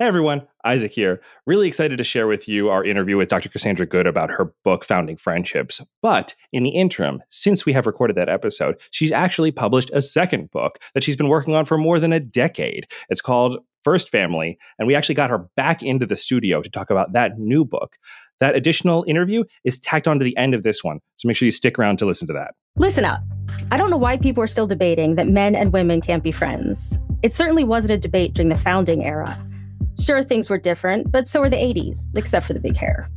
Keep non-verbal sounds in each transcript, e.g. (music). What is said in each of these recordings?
Hey everyone, Isaac here. Really excited to share with you our interview with Dr. Cassandra Good about her book, Founding Friendships. But in the interim, since we have recorded that episode, she's actually published a second book that she's been working on for more than a decade. It's called First Family, and we actually got her back into the studio to talk about that new book. That additional interview is tacked on to the end of this one, so make sure you stick around to listen to that. Listen up. I don't know why people are still debating that men and women can't be friends. It certainly wasn't a debate during the founding era. Sure, things were different, but so were the 80s, except for the big hair.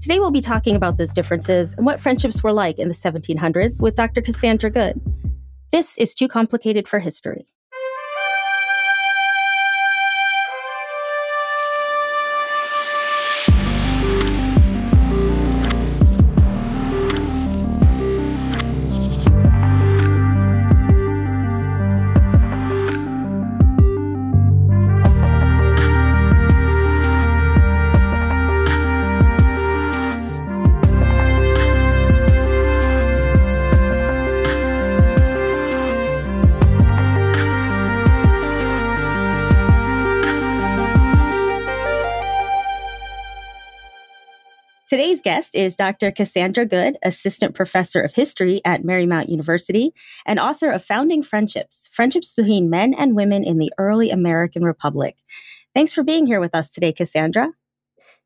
Today, we'll be talking about those differences and what friendships were like in the 1700s with Dr. Cassandra Good. This is Too Complicated for History. Guest is Dr. Cassandra Good, Assistant Professor of History at Marymount University and author of Founding Friendships Friendships Between Men and Women in the Early American Republic. Thanks for being here with us today, Cassandra.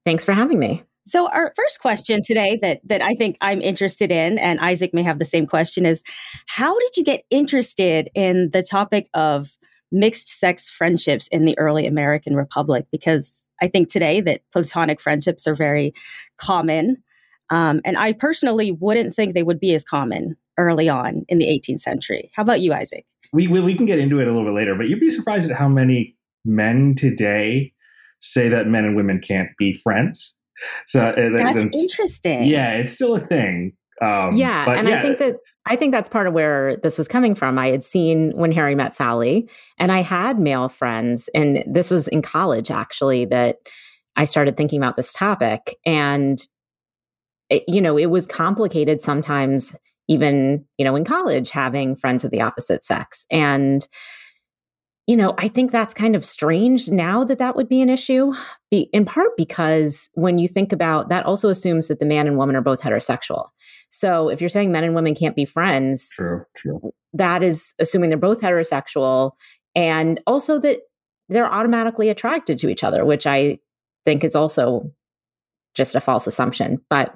Thanks for having me. So, our first question today that, that I think I'm interested in, and Isaac may have the same question, is how did you get interested in the topic of mixed sex friendships in the early American Republic? Because I think today that platonic friendships are very common. Um, and I personally wouldn't think they would be as common early on in the 18th century. How about you, Isaac? We, we, we can get into it a little bit later, but you'd be surprised at how many men today say that men and women can't be friends. So uh, that's interesting. Yeah, it's still a thing. Um, yeah, and yeah. I think that I think that's part of where this was coming from. I had seen when Harry met Sally, and I had male friends, and this was in college actually that I started thinking about this topic, and it, you know, it was complicated sometimes, even you know, in college having friends of the opposite sex, and you know, I think that's kind of strange now that that would be an issue, be, in part because when you think about that, also assumes that the man and woman are both heterosexual. So if you're saying men and women can't be friends, true, true. that is assuming they're both heterosexual and also that they're automatically attracted to each other, which I think is also just a false assumption. But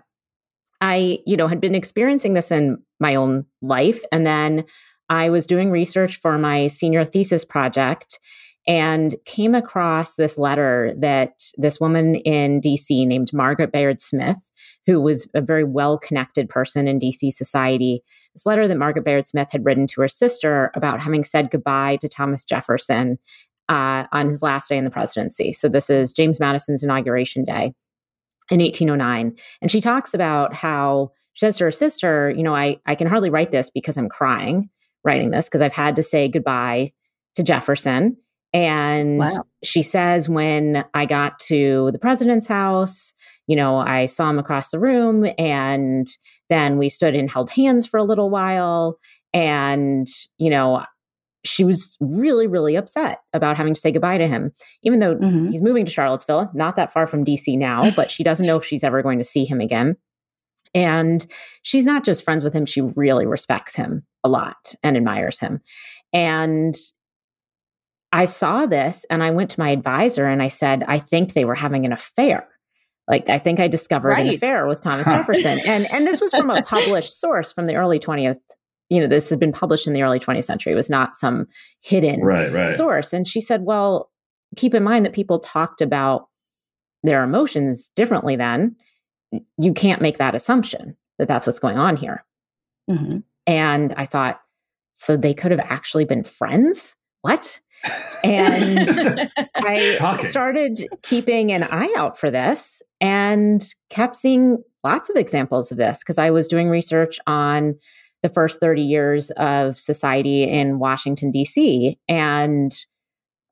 I, you know, had been experiencing this in my own life. And then I was doing research for my senior thesis project and came across this letter that this woman in DC named Margaret Bayard Smith, who was a very well connected person in DC society, this letter that Margaret Bayard Smith had written to her sister about having said goodbye to Thomas Jefferson uh, on his last day in the presidency. So this is James Madison's inauguration day in 1809. And she talks about how she says to her sister, you know, I, I can hardly write this because I'm crying writing this because I've had to say goodbye to Jefferson. And wow. she says, when I got to the president's house, you know, I saw him across the room and then we stood and held hands for a little while. And, you know, she was really, really upset about having to say goodbye to him, even though mm-hmm. he's moving to Charlottesville, not that far from DC now, (laughs) but she doesn't know if she's ever going to see him again. And she's not just friends with him, she really respects him a lot and admires him. And I saw this and I went to my advisor and I said, I think they were having an affair. Like I think I discovered right. an affair with Thomas huh. Jefferson. And and this was from a (laughs) published source from the early 20th you know, this had been published in the early 20th century. It was not some hidden right, right. source. And she said, well, keep in mind that people talked about their emotions differently then. You can't make that assumption that that's what's going on here. Mm-hmm. And I thought, so they could have actually been friends? What? And (laughs) I Shocking. started keeping an eye out for this and kept seeing lots of examples of this because I was doing research on the first 30 years of society in Washington, D.C. And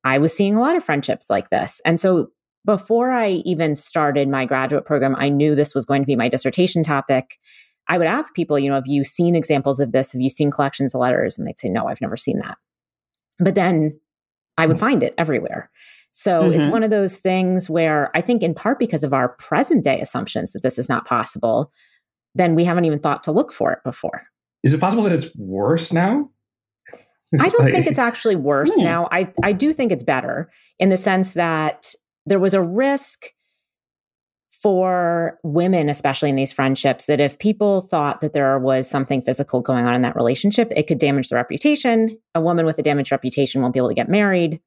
I was seeing a lot of friendships like this. And so before I even started my graduate program, I knew this was going to be my dissertation topic. I would ask people, you know, have you seen examples of this? Have you seen collections of letters? And they'd say, no, I've never seen that. But then I would find it everywhere. So mm-hmm. it's one of those things where I think, in part because of our present day assumptions that this is not possible, then we haven't even thought to look for it before. Is it possible that it's worse now? I (laughs) don't like, think it's actually worse hmm. now. I, I do think it's better in the sense that there was a risk for women, especially in these friendships, that if people thought that there was something physical going on in that relationship, it could damage the reputation. A woman with a damaged reputation won't be able to get married.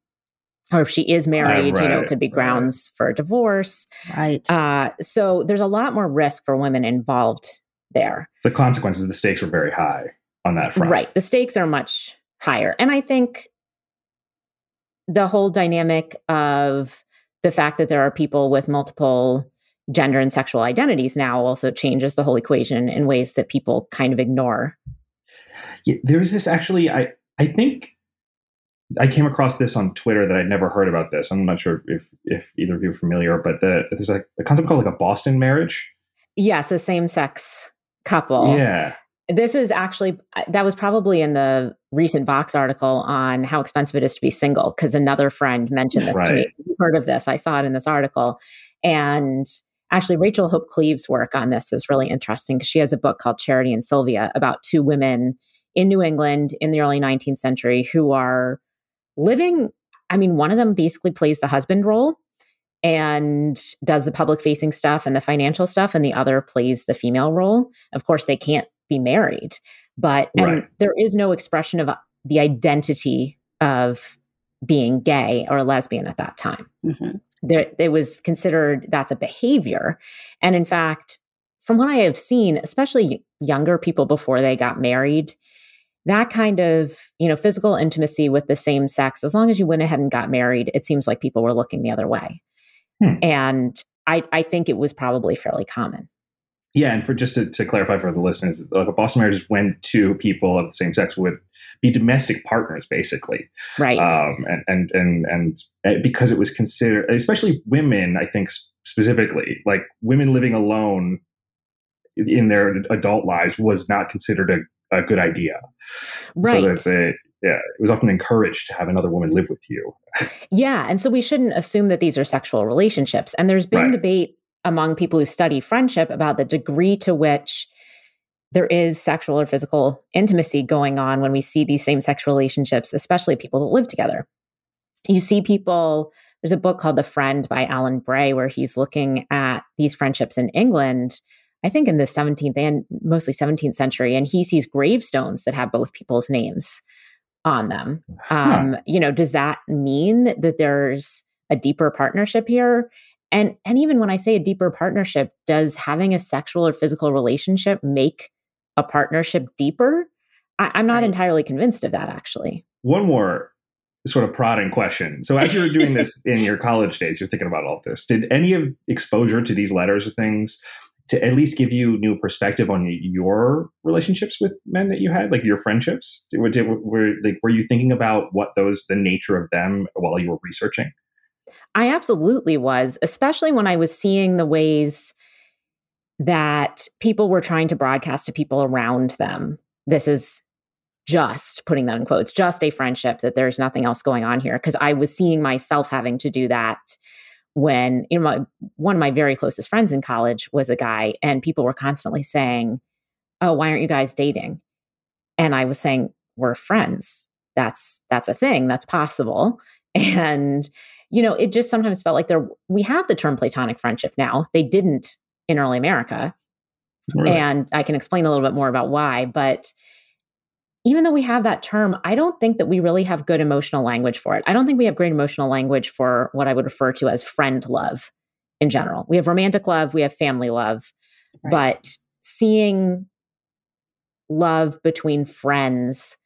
Or if she is married, uh, right, you know, it could be grounds right. for a divorce. Right. Uh, so there's a lot more risk for women involved there. The consequences, the stakes were very high on that front. Right. The stakes are much higher. And I think the whole dynamic of the fact that there are people with multiple gender and sexual identities now also changes the whole equation in ways that people kind of ignore. Yeah, there's this actually, I, I think I came across this on Twitter that I'd never heard about this. I'm not sure if, if either of you are familiar, but the, there's a, a concept called like a Boston marriage. Yes, a same sex couple. Yeah. This is actually, uh, that was probably in the recent Vox article on how expensive it is to be single, because another friend mentioned this right. to me. Heard of this? I saw it in this article. And actually, Rachel Hope Cleves' work on this is really interesting because she has a book called Charity and Sylvia about two women in New England in the early 19th century who are living. I mean, one of them basically plays the husband role and does the public facing stuff and the financial stuff, and the other plays the female role. Of course, they can't be married, but and right. there is no expression of the identity of being gay or lesbian at that time. Mm-hmm. There, it was considered that's a behavior, and in fact, from what I have seen, especially younger people before they got married, that kind of you know physical intimacy with the same sex, as long as you went ahead and got married, it seems like people were looking the other way. Hmm. And I, I think it was probably fairly common. Yeah, and for just to, to clarify for the listeners, like a Boston marriage when two people of the same sex would be domestic partners, basically, right? Um, and, and and and because it was considered, especially women, I think specifically, like women living alone in their adult lives was not considered a, a good idea. Right. So that they, yeah, it was often encouraged to have another woman live with you. yeah. And so we shouldn't assume that these are sexual relationships. And there's been right. debate among people who study friendship about the degree to which there is sexual or physical intimacy going on when we see these same sex relationships, especially people that live together. You see people, there's a book called The Friend by Alan Bray, where he's looking at these friendships in England, I think in the 17th and mostly 17th century, and he sees gravestones that have both people's names on them. Um, you know, does that mean that there's a deeper partnership here? And and even when I say a deeper partnership, does having a sexual or physical relationship make a partnership deeper? I, am not right. entirely convinced of that actually. One more sort of prodding question. So as you were doing this (laughs) in your college days, you're thinking about all this. Did any of exposure to these letters or things to at least give you new perspective on your relationships with men that you had, like your friendships? Were, did, were, like, were you thinking about what those, the nature of them while you were researching? I absolutely was, especially when I was seeing the ways that people were trying to broadcast to people around them. This is just putting that in quotes, just a friendship, that there's nothing else going on here. Because I was seeing myself having to do that when you know my, one of my very closest friends in college was a guy and people were constantly saying oh why aren't you guys dating? And i was saying we're friends. That's that's a thing. That's possible. (laughs) And you know it just sometimes felt like there we have the term platonic friendship now. They didn't in early america. Really? and i can explain a little bit more about why but even though we have that term, I don't think that we really have good emotional language for it. I don't think we have great emotional language for what I would refer to as friend love in general. We have romantic love, we have family love, right. but seeing love between friends,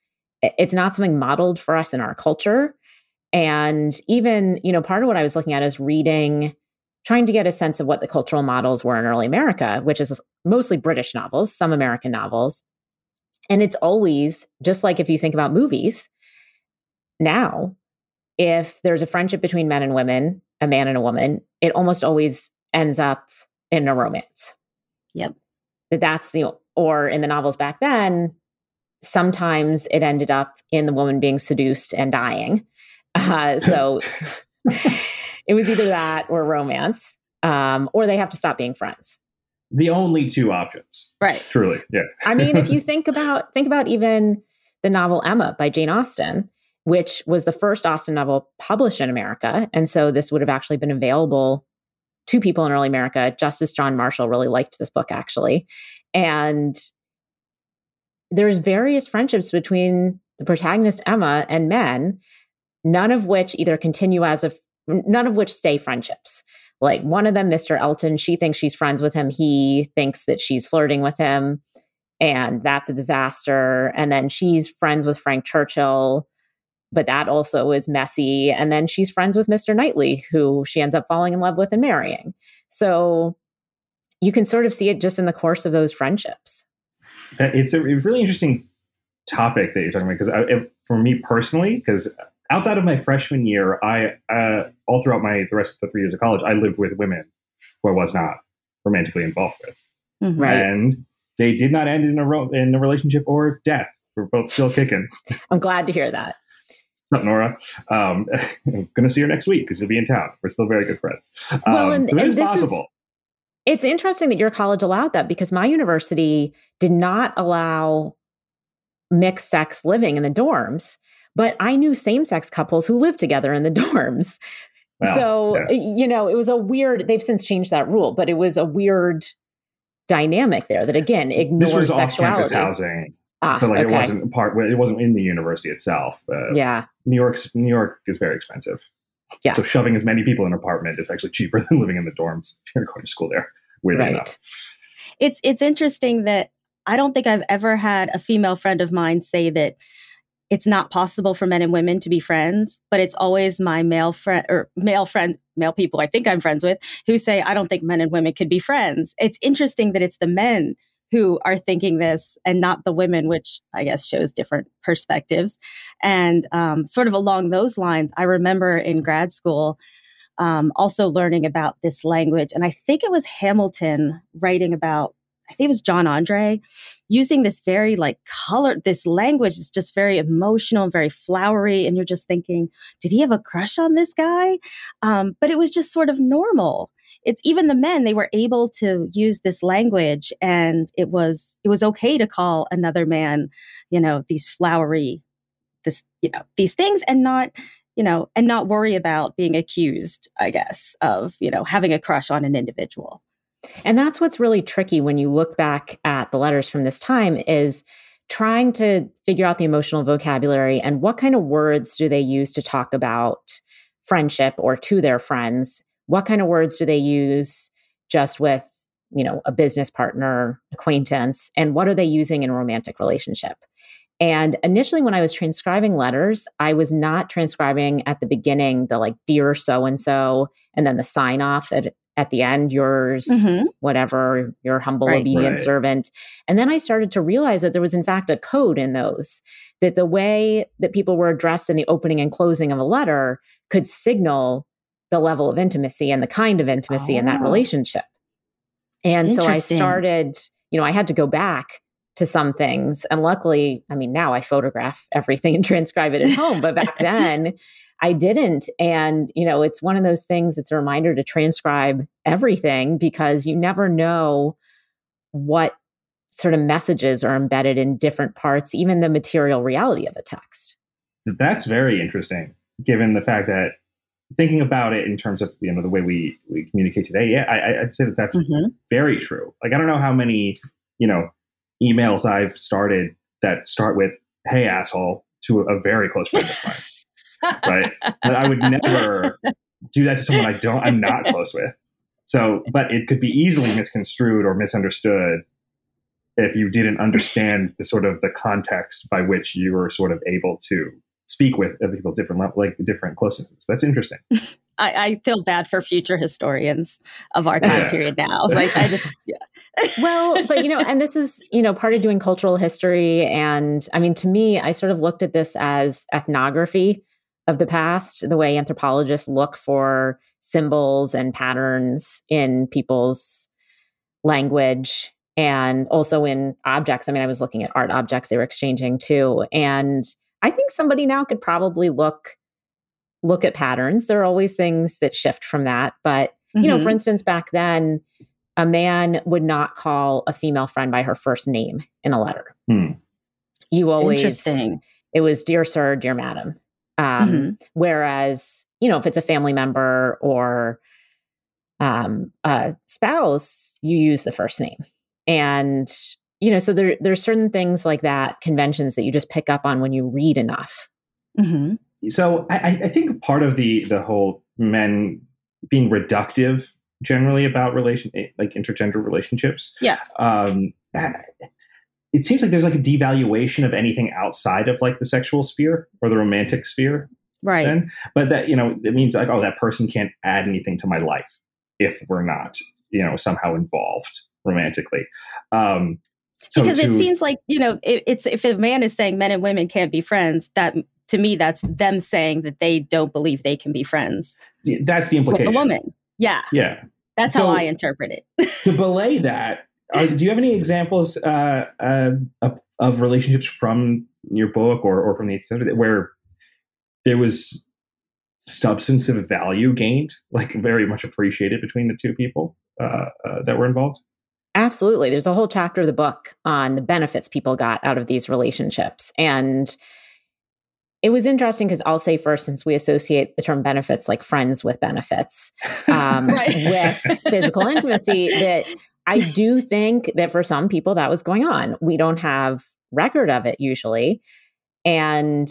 it's not something modeled for us in our culture. And even, you know, part of what I was looking at is reading, trying to get a sense of what the cultural models were in early America, which is mostly British novels, some American novels and it's always just like if you think about movies now, if there's a friendship between men and women, a man and a woman, it almost always ends up in a romance. Yep. That that's the or in the novels back then, sometimes it ended up in the woman being seduced and dying. Uh, so (laughs) (laughs) it was either that or romance, um, or they have to stop being friends. The only two options, right? Truly, yeah. I mean, if you (laughs) think about think about even the novel Emma by Jane Austen, which was the first Austen novel published in America, and so this would have actually been available to people in early America. Justice John Marshall really liked this book actually, and there's various friendships between the protagonist Emma and men, none of which either continue as a none of which stay friendships. Like one of them, Mr. Elton, she thinks she's friends with him. He thinks that she's flirting with him, and that's a disaster. And then she's friends with Frank Churchill, but that also is messy. And then she's friends with Mr. Knightley, who she ends up falling in love with and marrying. So you can sort of see it just in the course of those friendships. It's a really interesting topic that you're talking about because for me personally, because outside of my freshman year, I uh, all throughout my the rest of the three years of college, I lived with women who I was not romantically involved with, mm-hmm. right? And they did not end in a ro- in a relationship or death. We're both still kicking. I'm glad to hear that. What's up, Nora? Um, I'm going to see her next week because she'll be in town. We're still very good friends. Um, well, and, so it and is possible. Is, it's interesting that your college allowed that because my university did not allow mixed sex living in the dorms, but I knew same sex couples who lived together in the (laughs) dorms. Well, so, yeah. you know, it was a weird, they've since changed that rule, but it was a weird dynamic there that again ignores this was sexuality. housing. Ah, so like okay. it wasn't part it wasn't in the university itself. yeah. New York's New York is very expensive. Yeah. So shoving as many people in an apartment is actually cheaper (laughs) than living in the dorms if you're going to school there. Weirdly right. enough. It's it's interesting that I don't think I've ever had a female friend of mine say that it's not possible for men and women to be friends, but it's always my male friend or male friend, male people I think I'm friends with who say, I don't think men and women could be friends. It's interesting that it's the men who are thinking this and not the women, which I guess shows different perspectives. And um, sort of along those lines, I remember in grad school, um, also learning about this language. And I think it was Hamilton writing about, I think it was John Andre, using this very like color, this language is just very emotional and very flowery. And you're just thinking, did he have a crush on this guy? Um, but it was just sort of normal. It's even the men, they were able to use this language and it was, it was okay to call another man, you know, these flowery, this, you know, these things and not, you know, and not worry about being accused, I guess, of, you know, having a crush on an individual. And that's what's really tricky when you look back at the letters from this time is trying to figure out the emotional vocabulary and what kind of words do they use to talk about friendship or to their friends? What kind of words do they use just with, you know, a business partner, acquaintance, and what are they using in a romantic relationship? And initially, when I was transcribing letters, I was not transcribing at the beginning the like, dear so and so, and then the sign off at, at the end, yours, mm-hmm. whatever, your humble, right, obedient right. servant. And then I started to realize that there was, in fact, a code in those, that the way that people were addressed in the opening and closing of a letter could signal the level of intimacy and the kind of intimacy oh. in that oh. relationship. And so I started, you know, I had to go back to some things. And luckily, I mean, now I photograph everything and (laughs) transcribe it at (laughs) home, but back then I didn't. And, you know, it's one of those things, it's a reminder to transcribe everything because you never know what sort of messages are embedded in different parts, even the material reality of a text. That's very interesting, given the fact that thinking about it in terms of you know the way we we communicate today. Yeah, I, I'd say that that's mm-hmm. very true. Like I don't know how many you know emails I've started that start with "Hey asshole" to a very close friend of mine, right? But I would never do that to someone I don't, I'm not close with. So, but it could be easily misconstrued or misunderstood if you didn't understand the sort of the context by which you were sort of able to speak with people different like different closenesses. That's interesting. I, I, feel bad for future historians of our time period now. Like I just, yeah. well, but you know, and this is you know part of doing cultural history, and I mean, to me, I sort of looked at this as ethnography of the past, the way anthropologists look for symbols and patterns in people's language and also in objects. I mean, I was looking at art objects they were exchanging too, and I think somebody now could probably look look at patterns. There are always things that shift from that. But, you mm-hmm. know, for mm-hmm. instance, back then, a man would not call a female friend by her first name in a letter. Hmm. You always, Interesting. it was dear sir, dear madam. Um, mm-hmm. Whereas, you know, if it's a family member or um, a spouse, you use the first name. And, you know, so there, there's certain things like that, conventions that you just pick up on when you read enough. Mm-hmm. So I, I think part of the the whole men being reductive generally about relation eh, like intergender relationships. Yes. Um, it seems like there's like a devaluation of anything outside of like the sexual sphere or the romantic sphere. Right. Then. But that, you know, it means like, oh, that person can't add anything to my life if we're not, you know, somehow involved romantically. Um, so because to, it seems like, you know, it, it's if a man is saying men and women can't be friends, that to me, that's them saying that they don't believe they can be friends. That's the implication. With a woman. Yeah. Yeah. That's so, how I interpret it. (laughs) to belay that, are, do you have any examples uh, uh, of, of, relationships from your book or, or from the extent where there was substantive value gained, like very much appreciated between the two people uh, uh, that were involved? Absolutely. There's a whole chapter of the book on the benefits people got out of these relationships. And it was interesting because I'll say first, since we associate the term benefits like friends with benefits um, (laughs) with physical intimacy, that I do think that for some people that was going on. We don't have record of it usually. And,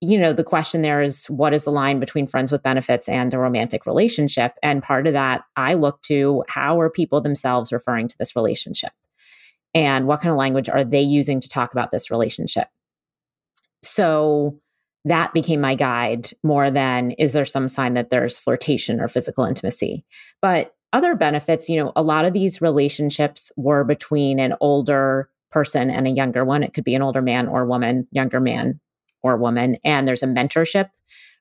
you know, the question there is what is the line between friends with benefits and a romantic relationship? And part of that, I look to how are people themselves referring to this relationship? And what kind of language are they using to talk about this relationship? So, that became my guide more than is there some sign that there's flirtation or physical intimacy. But other benefits, you know, a lot of these relationships were between an older person and a younger one. It could be an older man or woman, younger man or woman. And there's a mentorship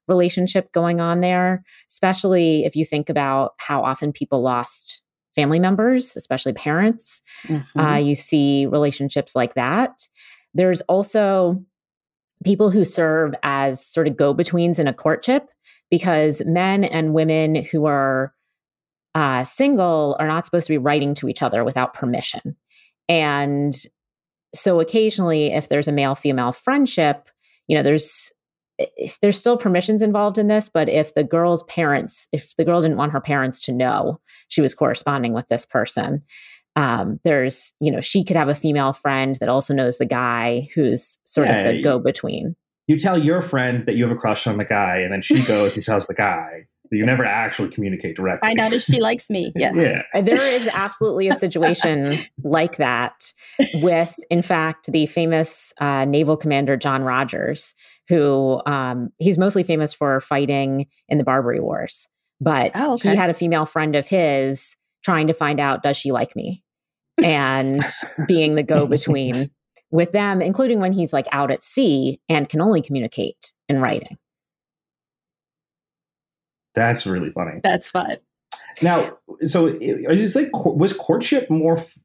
relationship going on there, especially if you think about how often people lost family members, especially parents. Mm-hmm. Uh, you see relationships like that. There's also people who serve as sort of go betweens in a courtship because men and women who are uh, single are not supposed to be writing to each other without permission. And so occasionally, if there's a male female friendship, you know, there's there's still permissions involved in this, but if the girl's parents, if the girl didn't want her parents to know she was corresponding with this person, um, there's, you know, she could have a female friend that also knows the guy who's sort yeah, of the go between. You tell your friend that you have a crush on the guy, and then she (laughs) goes and tells the guy. That you never actually communicate directly. Find out if she likes me. (laughs) Yes. yeah. Uh, there is absolutely a situation (laughs) like that with, in fact, the famous uh, naval commander John Rodgers, who um, he's mostly famous for fighting in the Barbary Wars. But oh, okay. he had a female friend of his trying to find out, does she like me? And being the go between (laughs) with them, including when he's like out at sea and can only communicate in writing. That's really funny. That's fun. Now, so it's like was courtship more? F-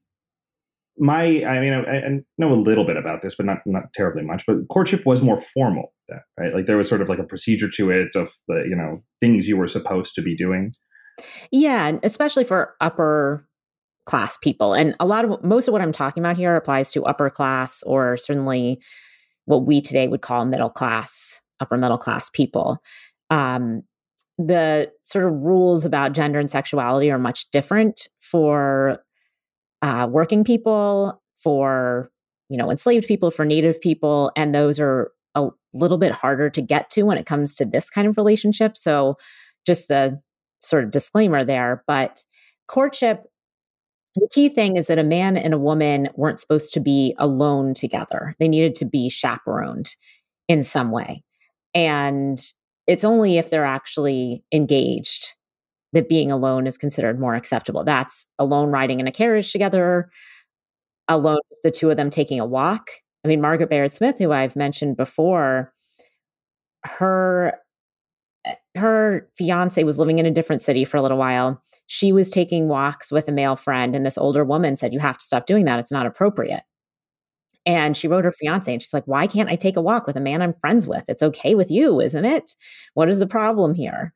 my, I mean, I, I, know a little bit about this, but not not terribly much. But courtship was more formal, right? Like there was sort of like a procedure to it of the you know things you were supposed to be doing. Yeah, especially for upper class people. And a lot of most of what I'm talking about here applies to upper class or certainly what we today would call middle class, upper middle class people. Um, the sort of rules about gender and sexuality are much different for uh, working people, for you know enslaved people, for native people, and those are a little bit harder to get to when it comes to this kind of relationship. So, just the sort of disclaimer there, but courtship the key thing is that a man and a woman weren't supposed to be alone together. They needed to be chaperoned in some way. And it's only if they're actually engaged that being alone is considered more acceptable. That's alone riding in a carriage together, alone, the two of them taking a walk. I mean, Margaret Bayard Smith, who I've mentioned before, her her fiance was living in a different city for a little while. She was taking walks with a male friend, and this older woman said, You have to stop doing that. It's not appropriate. And she wrote her fiance and she's like, Why can't I take a walk with a man I'm friends with? It's okay with you, isn't it? What is the problem here?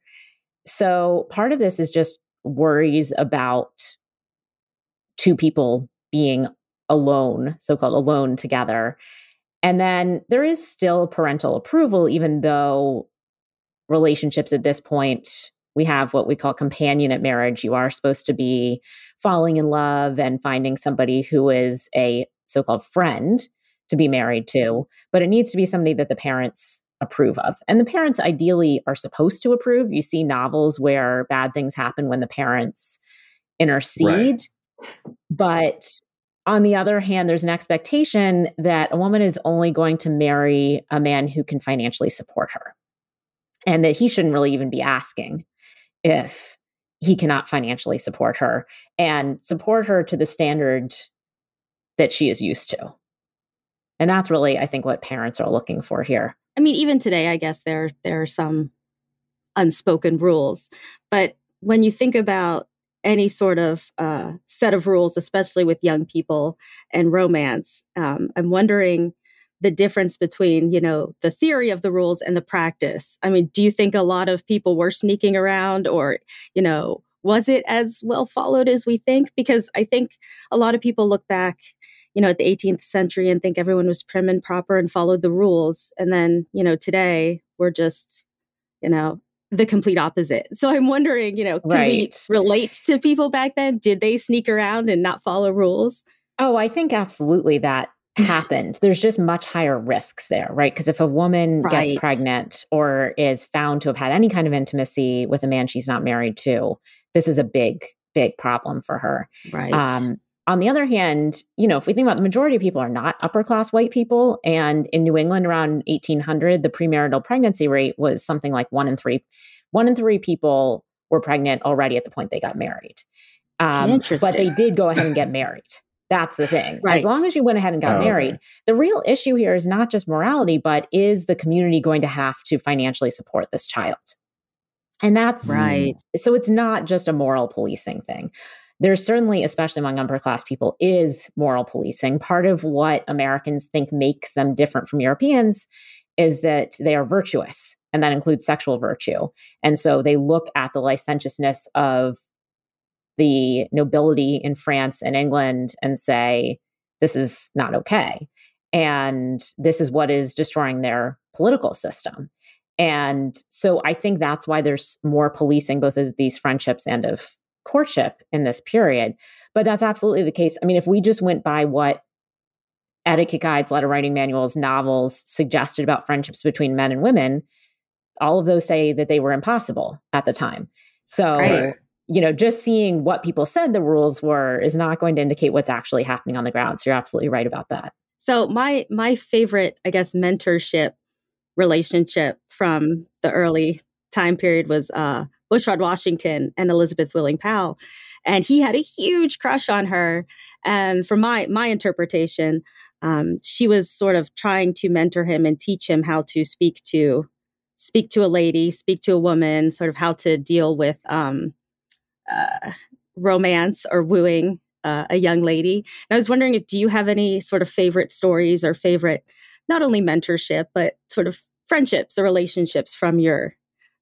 So part of this is just worries about two people being alone, so called alone together. And then there is still parental approval, even though relationships at this point, we have what we call companionate marriage. You are supposed to be falling in love and finding somebody who is a so called friend to be married to, but it needs to be somebody that the parents approve of. And the parents ideally are supposed to approve. You see novels where bad things happen when the parents intercede. Right. But on the other hand, there's an expectation that a woman is only going to marry a man who can financially support her. And that he shouldn't really even be asking if he cannot financially support her and support her to the standard that she is used to. And that's really, I think, what parents are looking for here. I mean, even today, I guess there there are some unspoken rules, but when you think about any sort of uh, set of rules, especially with young people and romance, um, I'm wondering the difference between you know the theory of the rules and the practice. I mean, do you think a lot of people were sneaking around, or you know, was it as well followed as we think? Because I think a lot of people look back you know, at the 18th century and think everyone was prim and proper and followed the rules. And then, you know, today we're just, you know, the complete opposite. So I'm wondering, you know, can right. we relate to people back then? Did they sneak around and not follow rules? Oh, I think absolutely that happened. There's just much higher risks there, right? Because if a woman right. gets pregnant or is found to have had any kind of intimacy with a man she's not married to, this is a big, big problem for her. Right. Um, on the other hand, you know, if we think about the majority of people are not upper class white people, and in New England around 1800, the premarital pregnancy rate was something like one in three. One in three people were pregnant already at the point they got married. Um, but they did go ahead and get (laughs) married. That's the thing. Right. As long as you went ahead and got oh, married, okay. the real issue here is not just morality, but is the community going to have to financially support this child? And that's right. So it's not just a moral policing thing there's certainly, especially among upper class people, is moral policing. Part of what Americans think makes them different from Europeans is that they are virtuous, and that includes sexual virtue. And so they look at the licentiousness of the nobility in France and England and say, this is not okay. And this is what is destroying their political system. And so I think that's why there's more policing both of these friendships and of courtship in this period. But that's absolutely the case. I mean, if we just went by what etiquette guides, letter writing manuals, novels suggested about friendships between men and women, all of those say that they were impossible at the time. So, right. You know, just seeing what people said the rules were is not going to indicate what's actually happening on the ground. So you're absolutely right about that. So my my favorite, I guess, mentorship relationship from the early time period was uh Bushrod Washington and Elizabeth Willing Powell. And he had a huge crush on her. And from my my interpretation, um, she was sort of trying to mentor him and teach him how to speak to speak to a lady, speak to a woman, sort of how to deal with um, uh, romance or wooing uh, a young lady. And I was wondering if do you have any sort of favorite stories or favorite not only mentorship but sort of friendships or relationships from your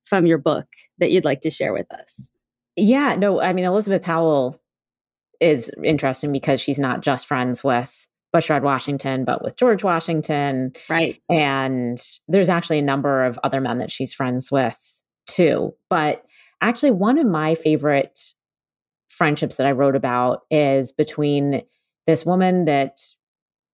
from your book that you'd like to share with us? Yeah, no, I mean, Elizabeth Powell is interesting because she's not just friends with Bushrod Washington, but with George Washington. Right. And there's actually a number of other men that she's friends with too. But actually, one of my favorite friendships that I wrote about is between this woman that,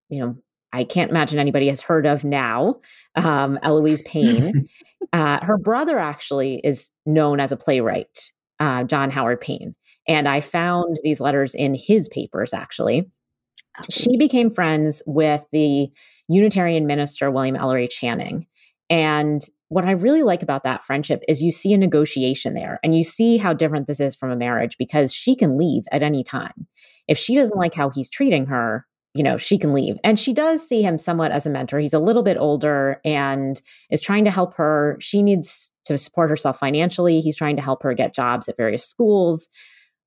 you know, I can't imagine anybody has heard of now, um, Eloise Payne. (laughs) uh, her brother actually is known as a playwright, uh, John Howard Payne. And I found these letters in his papers, actually. She became friends with the Unitarian minister, William Ellery Channing. And what I really like about that friendship is you see a negotiation there and you see how different this is from a marriage because she can leave at any time. If she doesn't like how he's treating her, you know, she can leave. And she does see him somewhat as a mentor. He's a little bit older and is trying to help her. She needs to support herself financially. He's trying to help her get jobs at various schools.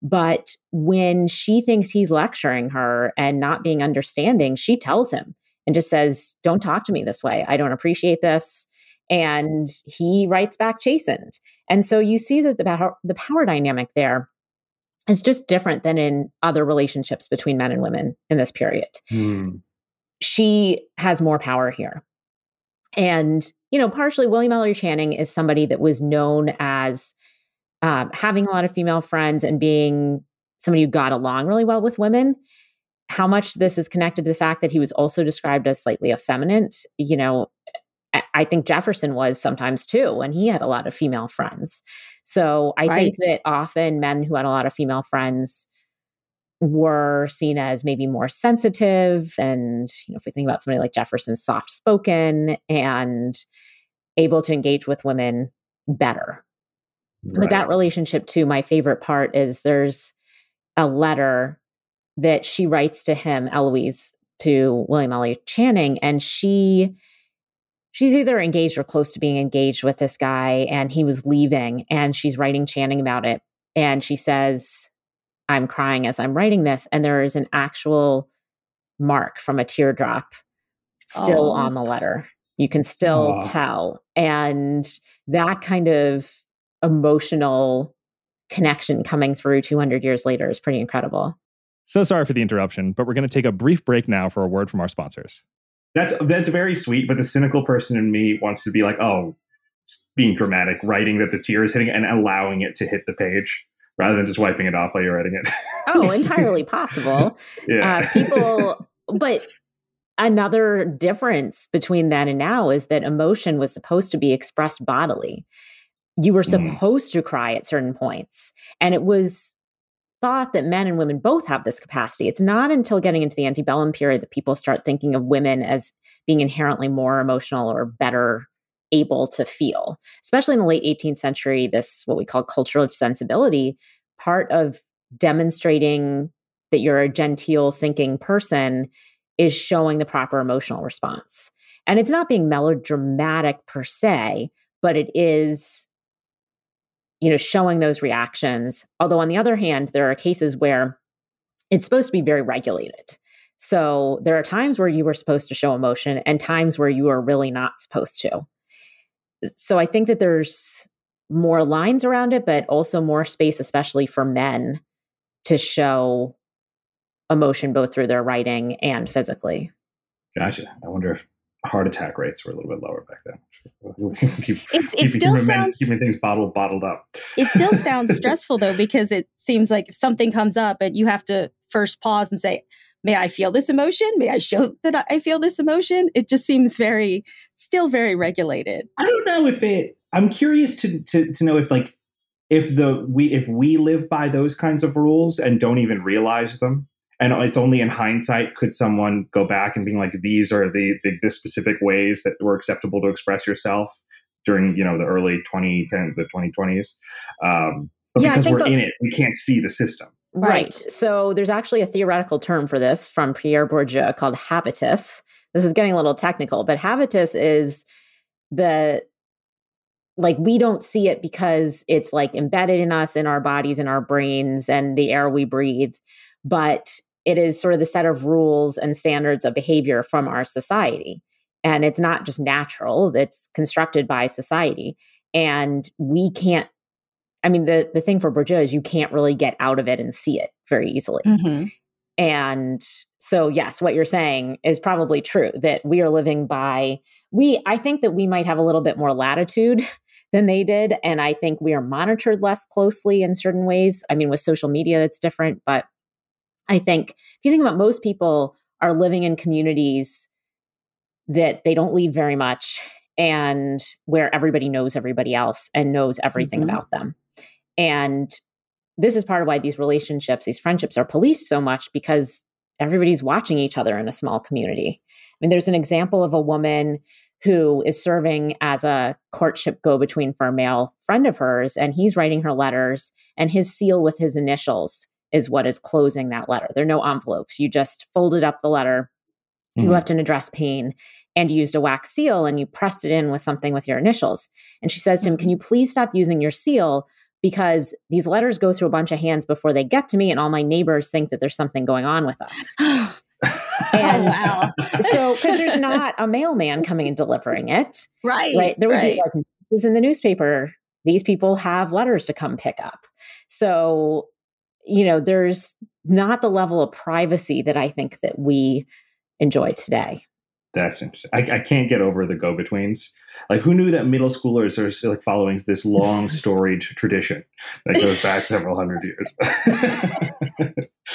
But when she thinks he's lecturing her and not being understanding, she tells him. and just says, Don't talk to me this way. I don't appreciate this. And he writes back chastened. And so you see that the power, the power dynamic there is just different than in other relationships between men and women in this period. Mm. She has more power here. And, you know, partially William Ellery Channing is somebody that was known as um, having a lot of female friends and being somebody who got along really well with women. How much this is connected to the fact that he was also described as slightly effeminate, you know, I think Jefferson was sometimes too, and he had a lot of female friends. So I right. think that often men who had a lot of female friends were seen as maybe more sensitive. And, you know, if we think about somebody like Jefferson, soft spoken and able to engage with women better. Right. But that relationship, too, my favorite part is there's a letter that she writes to him, Eloise, to William Ellery Channing, and she she's either engaged or close to being engaged with this guy and he was leaving and she's writing Channing about it. And she says i'm crying as i'm writing this and there is an actual mark from a teardrop still oh. on the letter. You can still oh. tell. And that kind of emotional connection coming through 200 years later is pretty incredible. So sorry for the interruption but we're going to take a brief break now for a word from our sponsors that's that's very sweet, but the cynical person in me wants to be like, oh, being dramatic, writing that the tear is hitting and allowing it to hit the page rather than just wiping it off while you're writing it. (laughs) oh, entirely possible. Yeah. Uh, people, but another difference between then and now is that emotion was supposed to be expressed bodily. You were mm. supposed mm. to cry at certain points, and it was thought that men and women both have this capacity. It's not until getting into the antebellum period that people start thinking of women as being inherently more emotional or better able to feel. Especially in the late 18th century, this what we call culture of sensibility, part of demonstrating that you're a genteel thinking person is showing the proper emotional response. And it's not being melodramatic per se, but it is you know, showing those reactions. Although on the other hand, there are cases where it's supposed to be very regulated. So there are times where you were supposed to show emotion and times where you are really not supposed to. So I think that there's more lines around it, but also more space, especially for men, to show emotion both through their writing and physically. Gotcha. I wonder if heart attack rates were a little bit lower back then. (laughs) Keep, it's, it still sounds keeping things bottled bottled up. It still (laughs) sounds stressful though because it seems like if something comes up and you have to first pause and say, "May I feel this emotion? May I show that I feel this emotion?" It just seems very still very regulated. I don't know if it. I'm curious to to to know if like if the we if we live by those kinds of rules and don't even realize them and it's only in hindsight could someone go back and being like these are the, the, the specific ways that were acceptable to express yourself during you know the early 2010 the 2020s um, but yeah, because we're the, in it we can't see the system. Right. right. So there's actually a theoretical term for this from pierre bourdieu called habitus. This is getting a little technical but habitus is the like we don't see it because it's like embedded in us in our bodies in our brains and the air we breathe but it is sort of the set of rules and standards of behavior from our society. And it's not just natural, it's constructed by society. And we can't, I mean, the, the thing for Bourdieu is you can't really get out of it and see it very easily. Mm-hmm. And so, yes, what you're saying is probably true that we are living by, we, I think that we might have a little bit more latitude (laughs) than they did. And I think we are monitored less closely in certain ways. I mean, with social media, it's different, but I think if you think about most people are living in communities that they don't leave very much and where everybody knows everybody else and knows everything mm-hmm. about them. And this is part of why these relationships, these friendships are policed so much because everybody's watching each other in a small community. I mean, there's an example of a woman who is serving as a courtship go between for a male friend of hers, and he's writing her letters, and his seal with his initials is what is closing that letter. There are no envelopes. You just folded up the letter, mm-hmm. you left an address pane, and you used a wax seal and you pressed it in with something with your initials. And she says to him, Can you please stop using your seal? Because these letters go through a bunch of hands before they get to me, and all my neighbors think that there's something going on with us. (gasps) And oh, wow. so, because there's not a mailman coming and delivering it, right? Right. There would right. be like this in the newspaper. These people have letters to come pick up. So, you know, there's not the level of privacy that I think that we enjoy today. That's interesting. I, I can't get over the go-betweens. Like, who knew that middle schoolers are like following this long (laughs) storied tradition that goes back several hundred years?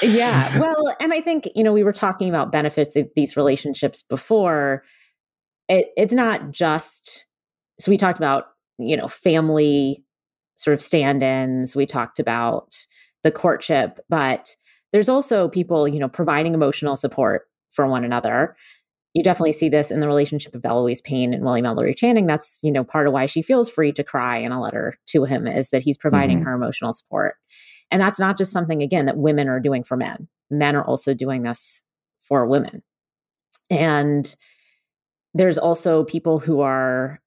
yeah. (laughs) Well, and I think you know we were talking about benefits of these relationships before. It, it's not just so we talked about you know family sort of stand-ins. We talked about the courtship, but there's also people you know providing emotional support for one another you definitely see this in the relationship of Eloise Payne and William Ellery Channing. That's, you know, part of why she feels free to cry in a letter to him is that he's providing mm-hmm. her emotional support. And that's not just something, again, that women are doing for men. Men are also doing this for women. And there's also people who are,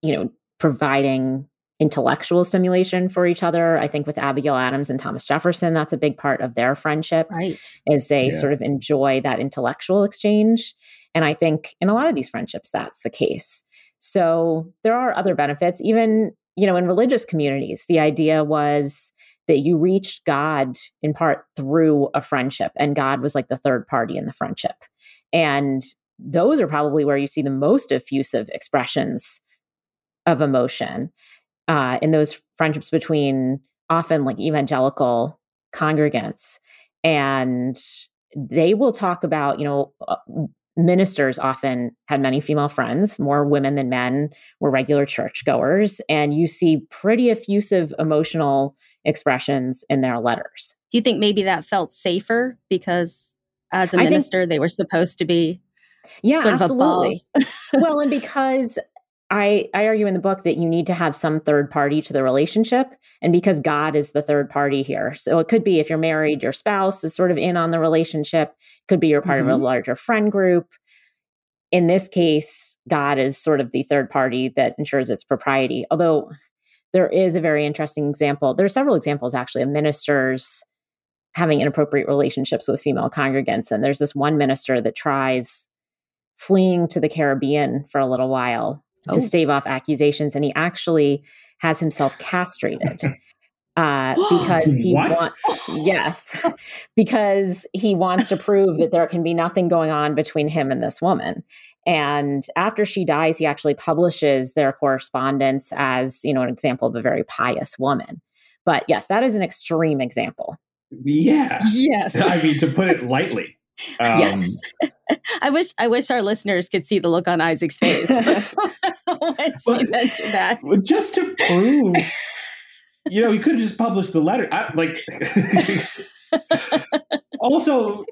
you know, providing intellectual stimulation for each other. I think with Abigail Adams and Thomas Jefferson, that's a big part of their friendship. Right. Is they yeah. sort of enjoy that intellectual exchange. And I think in a lot of these friendships, that's the case. So there are other benefits, even, you know, in religious communities, the idea was that you reached God in part through a friendship, and God was like the third party in the friendship. And those are probably where you see the most effusive expressions of emotion uh, in those friendships between often like evangelical congregants and they will talk about you know uh, ministers often had many female friends more women than men were regular churchgoers and you see pretty effusive emotional expressions in their letters. Do you think maybe that felt safer because as a minister think, they were supposed to be yeah absolutely. (laughs) well and because I, I argue in the book that you need to have some third party to the relationship. And because God is the third party here. So it could be if you're married, your spouse is sort of in on the relationship, could be you're part mm-hmm. of a mm-hmm. larger friend group. In this case, God is sort of the third party that ensures its propriety. Although there is a very interesting example. There are several examples actually of ministers having inappropriate relationships with female congregants. And there's this one minister that tries fleeing to the Caribbean for a little while oh. to stave off accusations, and he actually has himself castrated. (laughs) Uh, (gasps) because he wants yes (laughs) because he wants to prove that there can be nothing going on between him and this woman. And after she dies he actually publishes their correspondence as you know an example of a very pious woman. But yes that is an extreme example. Yeah. (laughs) Yes. I mean to put it lightly (laughs) um, yes (laughs) i wish i wish our listeners could see the look on isaac's face (laughs) when she mentioned that. Just to prove, you know, he could have just published the letter. I, like, also,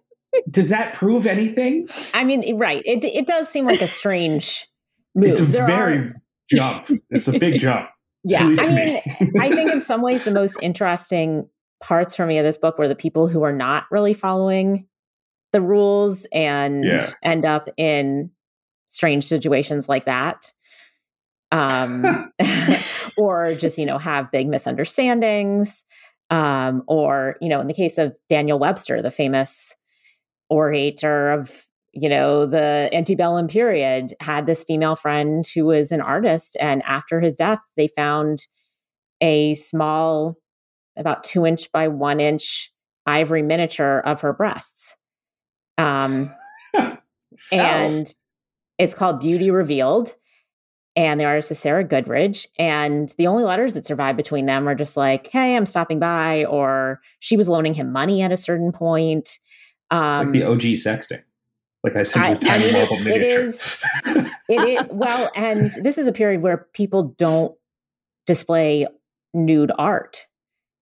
does that prove anything? I mean, right? It it does seem like a strange move. It's a there very are... jump. It's a big jump. Yeah, I mean. I think in some ways the most interesting parts for me of this book were the people who are not really following the rules and yeah. end up in strange situations like that um, (laughs) (laughs) or just you know have big misunderstandings um, or you know in the case of daniel webster the famous orator of you know the antebellum period had this female friend who was an artist and after his death they found a small about two inch by one inch ivory miniature of her breasts um, (laughs) and oh. it's called beauty revealed and the artist is Sarah Goodridge. And the only letters that survive between them are just like, hey, I'm stopping by, or she was loaning him money at a certain point. Um, it's like the um, OG sexting. Like I said, (laughs) tiny I mean, it, it is. it is well, and this is a period where people don't display nude art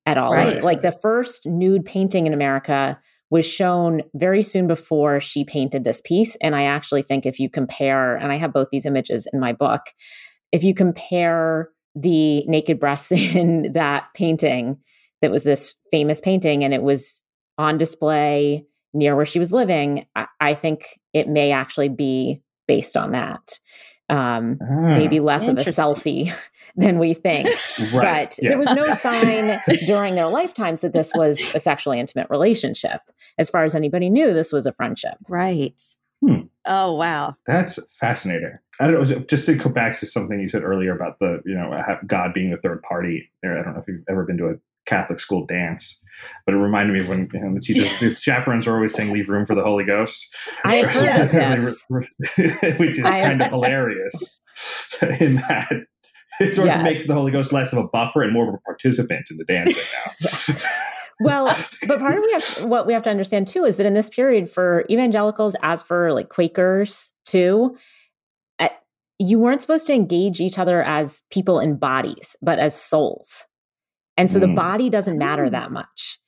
at all. Right. Like, like the first nude painting in America was shown very soon before she painted this piece. And I actually think if you compare, and I have both these images in my book, if you compare the naked breasts (laughs) in that painting, that was this famous painting, and it was on display near where she was living, I, I think it may actually be based on that. Um, maybe ah, less of a selfie (laughs) than we think. right. But yeah. there was no (laughs) sign during their lifetimes that this was a sexually intimate relationship. As far as anybody knew, this was a friendship. Right. Hmm. Oh wow, that's fascinating. I don't know. Just to go back to something you said earlier about the you know God being the third party. I don't know if you've ever been to a Catholic school dance, but it reminded me of when you know, the teachers, the (laughs) chaperones were always saying, "Leave room for the Holy Ghost," I heard (laughs) this. (laughs) which is kind of hilarious. In that, it sort yes. of makes the Holy Ghost less of a buffer and more of a participant in the dancing now. well, but part of we have, what we have to understand too is that in this period, for evangelicals, as for like Quakers too, uh, you weren't supposed to engage each other as people in bodies, but as souls. And so mm. the body doesn't matter that much.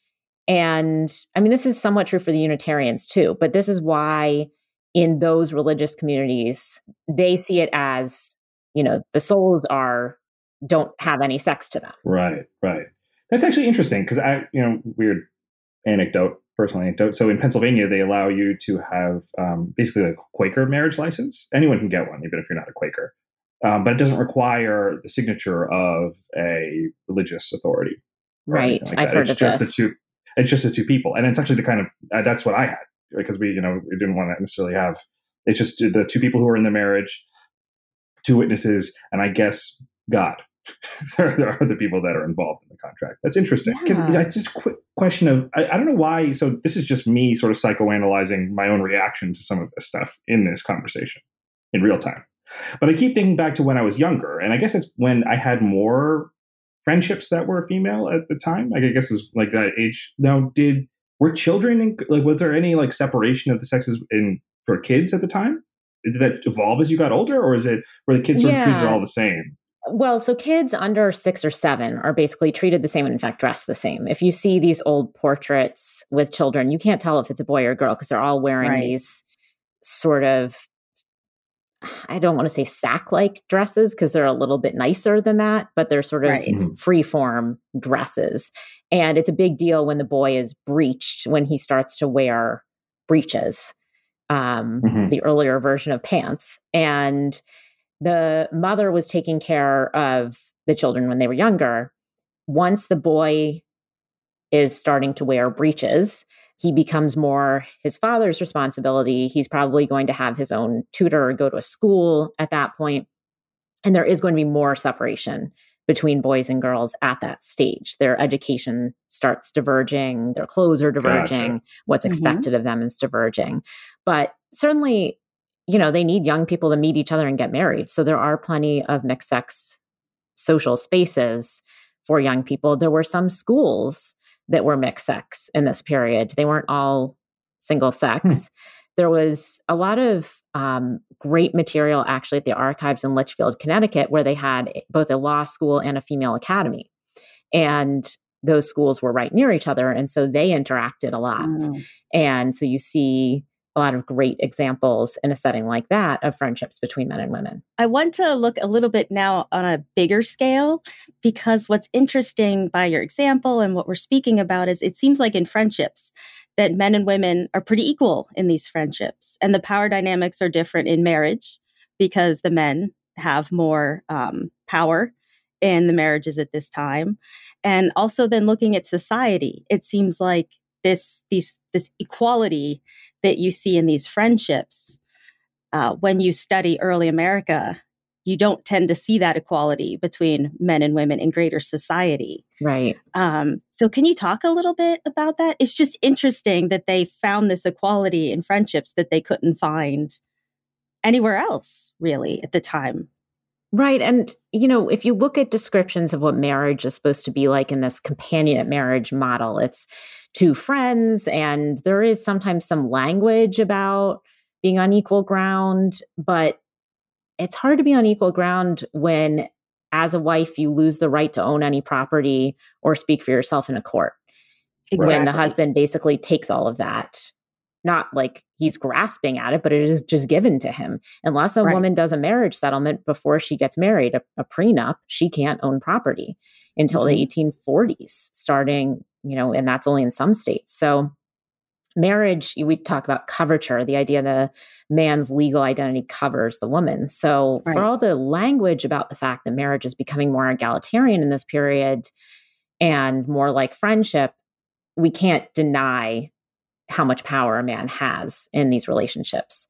And I mean, this is somewhat true for the Unitarians too, but this is why in those religious communities, they see it as, you know, the souls are, don't have any sex to them. Right, right. That's actually interesting because I, you know, weird anecdote, personal anecdote. So in Pennsylvania, they allow you to have um, basically a Quaker marriage license. Anyone can get one, even if you're not a Quaker um, but it doesn't require the signature of a religious authority. Right, like I've heard it's of just this. The two, it's just the two people, and it's actually the kind of uh, that's what I had because we, you know, we didn't want to necessarily have. It's just the two people who are in the marriage, two witnesses, and I guess God. (laughs) there, are the people that are involved in the contract. That's interesting because yeah. I just quick question of I, I don't know why. So this is just me sort of psychoanalyzing my own reaction to some of this stuff in this conversation in real time. But I keep thinking back to when I was younger, and I guess it's when I had more friendships that were female at the time. Like I guess is like that age. Now, did were children in, like was there any like separation of the sexes in for kids at the time? Did that evolve as you got older, or is it where the kids sort yeah. of treated all the same? Well, so kids under six or seven are basically treated the same and, in fact, dressed the same. If you see these old portraits with children, you can't tell if it's a boy or a girl because they're all wearing right. these sort of I don't want to say sack like dresses because they're a little bit nicer than that, but they're sort of right. Mm-hmm. free form dresses. And it's a big deal when the boy is breeched, when he starts to wear breeches, um, mm-hmm. the earlier version of pants. And the mother was taking care of the children when they were younger. Once the boy is starting to wear breeches, he becomes more his father's responsibility. He's probably going to have his own tutor or go to a school at that point. And there is going to be more separation between boys and girls at that stage. Their education starts diverging, their clothes are diverging, gotcha. what's mm-hmm. expected of them is diverging. But certainly, you know, they need young people to meet each other and get married. So there are plenty of mixed sex social spaces for young people. There were some schools that were mixed sex in this period. They weren't all single sex. Hmm. There was a lot of um, great material actually at the archives in Litchfield, Connecticut, where they had both a law school and a female academy. And those schools were right near each other. And so they interacted a lot. Mm. And so you see a lot of great examples in a setting like that of friendships between men and women. I want to look a little bit now on a bigger scale because what's interesting by your example and what we're speaking about is it seems like in friendships that men and women are pretty equal in these friendships and the power dynamics are different in marriage because the men have more um, power in the marriages at this time and also then looking at society it seems like this these this equality that you see in these friendships uh, when you study early America. You don't tend to see that equality between men and women in greater society. Right. Um, so, can you talk a little bit about that? It's just interesting that they found this equality in friendships that they couldn't find anywhere else, really, at the time. Right. And, you know, if you look at descriptions of what marriage is supposed to be like in this companionate marriage model, it's two friends, and there is sometimes some language about being on equal ground, but it's hard to be on equal ground when, as a wife, you lose the right to own any property or speak for yourself in a court. Exactly. When the husband basically takes all of that not like he's grasping at it, but it is just given to him. Unless a right. woman does a marriage settlement before she gets married, a, a prenup, she can't own property until mm-hmm. the 1840s, starting, you know, and that's only in some states. So marriage, we talk about coverture, the idea the man's legal identity covers the woman. So, right. for all the language about the fact that marriage is becoming more egalitarian in this period and more like friendship, we can't deny how much power a man has in these relationships.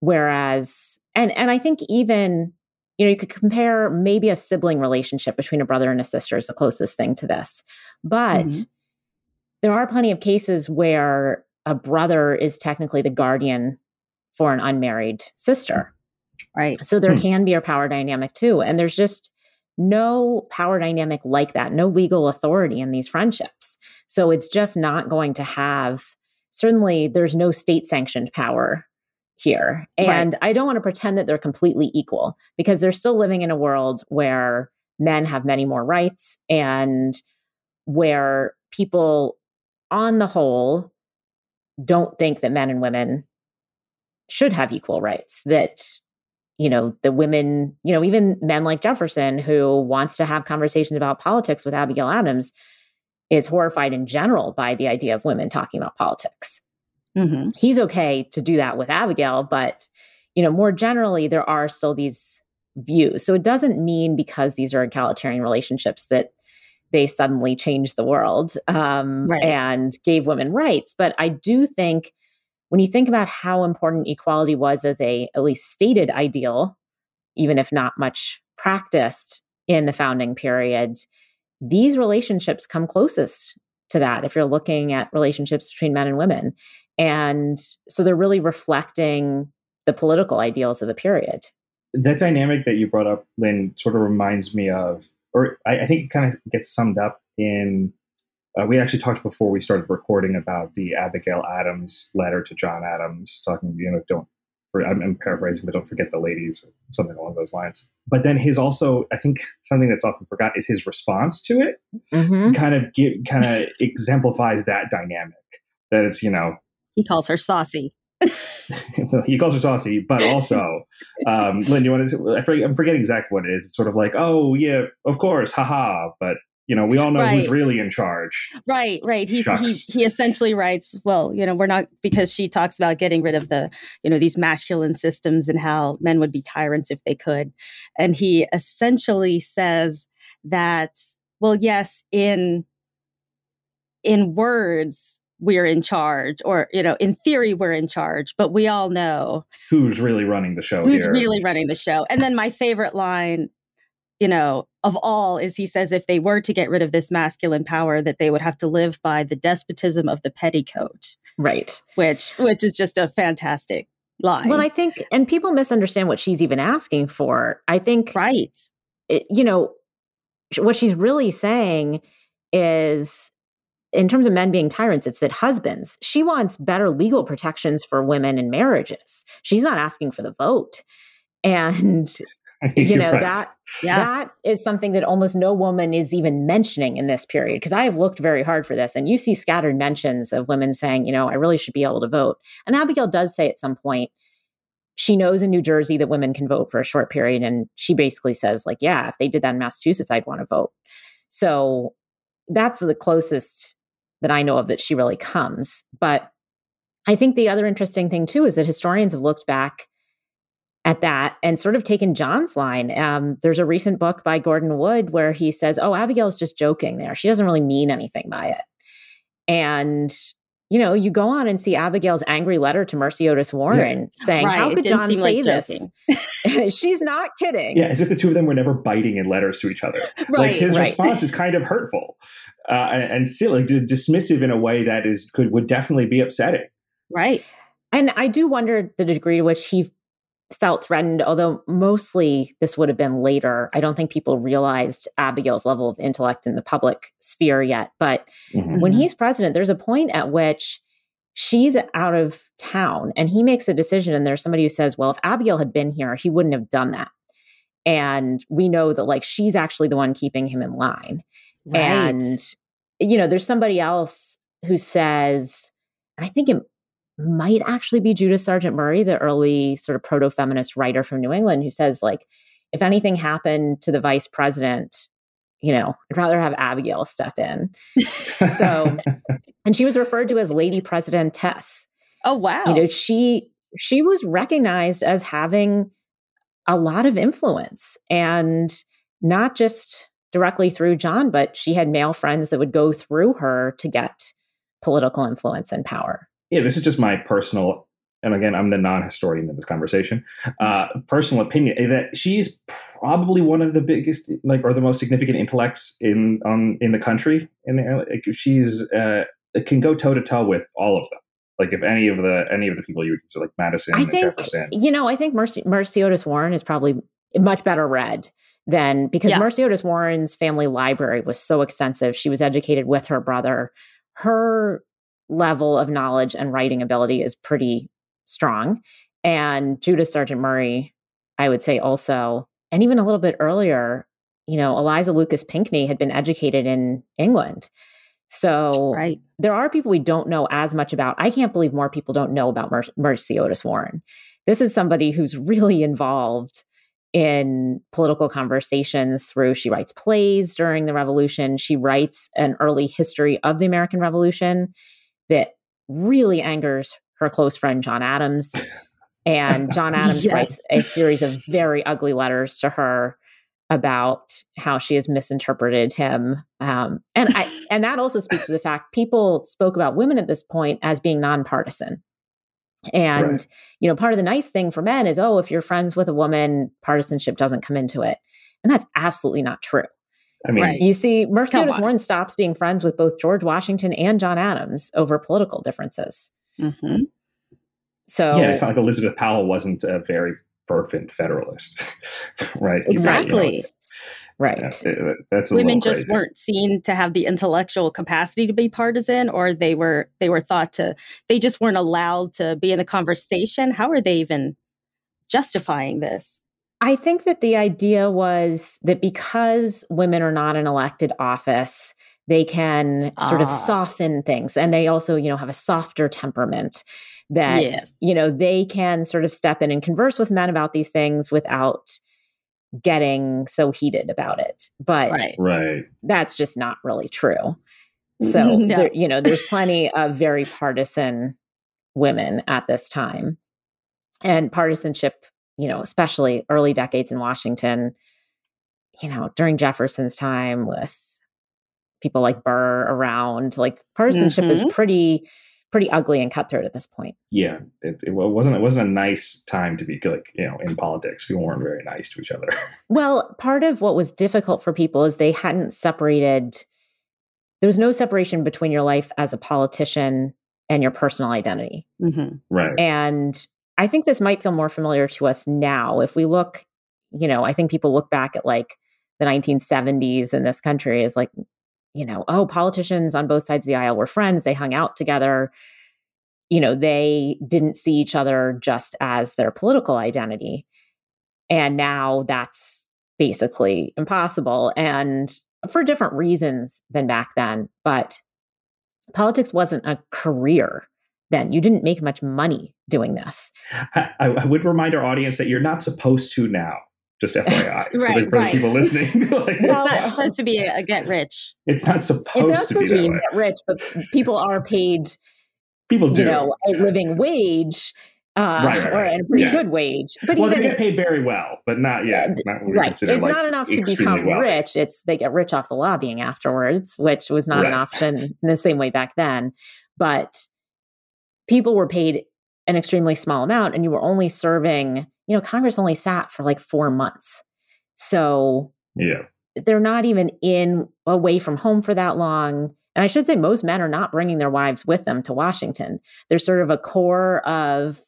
Whereas, and and I think even you know you could compare maybe a sibling relationship between a brother and a sister is the closest thing to this, but mm-hmm. there are plenty of cases where a brother is technically the guardian for an unmarried sister. Right. So there hmm. can be a power dynamic too. And there's just no power dynamic like that, no legal authority in these friendships. So it's just not going to have, certainly, there's no state sanctioned power here. And right. I don't want to pretend that they're completely equal because they're still living in a world where men have many more rights and where people, on the whole, don't think that men and women should have equal rights, that you know, the women, you know, even men like Jefferson, who wants to have conversations about politics with Abigail Adams, is horrified in general by the idea of women talking about politics. Mm-hmm. He's okay to do that with Abigail, but, you know, more generally, there are still these views. So it doesn't mean because these are egalitarian relationships that they suddenly changed the world um, right. and gave women rights. But I do think when you think about how important equality was as a at least stated ideal, even if not much practiced in the founding period, these relationships come closest to that if you're looking at relationships between men and women. And so they're really reflecting the political ideals of the period. That dynamic that you brought up, Lynn, sort of reminds me of, or I, I think it kind of gets summed up in uh, we actually talked before we started recording about the Abigail Adams letter to John Adams, talking, you know, don't, for, I'm, I'm, paraphrasing, but don't forget the ladies, or something along those lines. But then his also, I think something that's often forgot is his response to it mm-hmm. kind of give, kind of (laughs) exemplifies that dynamic that it's, you know, he calls her saucy. (laughs) he calls her saucy, but (laughs) also, um, Lynn, you want to? I forget, I'm forgetting exactly what it is. It's sort of like, oh yeah, of course, haha. But you know, we all know right. who's really in charge. Right, right. He's he he essentially writes, well, you know, we're not because she talks about getting rid of the, you know, these masculine systems and how men would be tyrants if they could. And he essentially says that, well, yes, in in words, we're in charge or you know in theory we're in charge but we all know who's really running the show who's here. really running the show and then my favorite line you know, of all is he says if they were to get rid of this masculine power, that they would have to live by the despotism of the petticoat. Right. Which which is just a fantastic line. Well, I think and people misunderstand what she's even asking for. I think Right. It, you know, what she's really saying is in terms of men being tyrants, it's that husbands, she wants better legal protections for women in marriages. She's not asking for the vote. And you know that yeah. that is something that almost no woman is even mentioning in this period because i have looked very hard for this and you see scattered mentions of women saying you know i really should be able to vote. And abigail does say at some point she knows in new jersey that women can vote for a short period and she basically says like yeah if they did that in massachusetts i'd want to vote. So that's the closest that i know of that she really comes but i think the other interesting thing too is that historians have looked back at that and sort of taken John's line. Um, there's a recent book by Gordon Wood where he says, Oh, Abigail's just joking there. She doesn't really mean anything by it. And, you know, you go on and see Abigail's angry letter to Mercy Otis Warren yeah. saying, right. How could John say like this? (laughs) She's not kidding. Yeah, as if the two of them were never biting in letters to each other. (laughs) right, like his right. response is kind of hurtful uh, and, and silly, dismissive in a way that is could would definitely be upsetting. Right. And I do wonder the degree to which he felt threatened, although mostly this would have been later. I don't think people realized Abigail's level of intellect in the public sphere yet. But mm-hmm. when he's president, there's a point at which she's out of town and he makes a decision. And there's somebody who says, well, if Abigail had been here, he wouldn't have done that. And we know that like she's actually the one keeping him in line. Right. And, you know, there's somebody else who says, I think it might actually be Judith Sargent Murray, the early sort of proto feminist writer from New England, who says, like, if anything happened to the vice president, you know, I'd rather have Abigail step in. So (laughs) And she was referred to as Lady Presidentess. Oh wow. You know, she she was recognized as having a lot of influence and not just directly through John, but she had male friends that would go through her to get political influence and power. Yeah, this is just my personal, and again, I'm the non-historian in this conversation. Uh, (laughs) personal opinion eh, that she's probably one of the biggest, like, or the most significant intellects in on in the country. And like, she's uh, can go toe to toe with all of them. Like if any of the any of the people you would consider like Madison, I think Jefferson. you know, I think Mercy, Mercy Otis Warren is probably much better read than because yeah. Mercy Otis Warren's family library was so extensive. She was educated with her brother. Her level of knowledge and writing ability is pretty strong. And Judith Sargent Murray, I would say also, and even a little bit earlier, you know, Eliza Lucas Pinckney had been educated in England. So right. there are people we don't know as much about. I can't believe more people don't know about Mer- Mercy Otis Warren. This is somebody who's really involved in political conversations through she writes plays during the revolution she writes an early history of the american revolution that really angers her close friend john adams. And (laughs) john adams yes. writes a series of very ugly letters to her about how she has misinterpreted him. Um, and i (laughs) and that also speaks to the fact people spoke about women at this point as being nonpartisan. And right. you know part of the nice thing for men is oh if you're friends with a woman partisanship doesn't come into it. And that's absolutely not true I mean, right. you see, Mercy Otis Warren stops being friends with both George Washington and John Adams over political differences. Mm-hmm. So, yeah, it's not like Elizabeth Powel wasn't a very fervent Federalist, (laughs) right? Exactly. Right. Yeah, that's women just weren't seen to have the intellectual capacity to be partisan, or they were they were thought to they just weren't allowed to be in a conversation. How are they even justifying this? I think that the idea was that because women are not in elected office, they can sort ah. of soften things, and they also, you know, have a softer temperament. That yes. you know they can sort of step in and converse with men about these things without getting so heated about it. But right. right. that's just not really true. So, (laughs) no. there, you know, there's plenty of very partisan women at this time. And partisanship, you know, especially early decades in Washington, you know, during Jefferson's time with people like Burr around, like partisanship mm-hmm. is pretty pretty ugly and cutthroat at this point. Yeah, it, it, wasn't it wasn't a nice time to be like you know in politics. We weren't very nice to each other. (laughs) Well, part of what was difficult for people is they hadn't separated. There was no separation between your life as a politician and your personal identity. Mm-hmm. Right. And I think this might feel more familiar to us now. If we look, you know, I think people look back at like the 1970s in this country as like you know, oh, politicians on both sides of the aisle were friends. They hung out together. You know, they didn't see each other just as their political identity. And now that's basically impossible and for different reasons than back then. But politics wasn't a career then. You didn't make much money doing this. I, I would remind our audience that you're not supposed to now. Just (laughs) FYI right, for, the, for right. the people listening. (laughs) like, well, it's not supposed to be a, a, get rich. It's not supposed it's not supposed to be, to be get rich, but people are paid. People do. You know, a living wage. Uh, right, right, or a pretty yeah. good wage, but well, even they get paid very well, but not yet. Not right, it's like not enough to become well. rich. It's they get rich off the lobbying afterwards, which was not an option in the same way back then. But people were paid an extremely small amount, and you were only serving you know, Congress only sat for like four months. So yeah, they're not even in away from home for that long. And I should say, most men are not bringing their wives with them to Washington. There's sort of a core of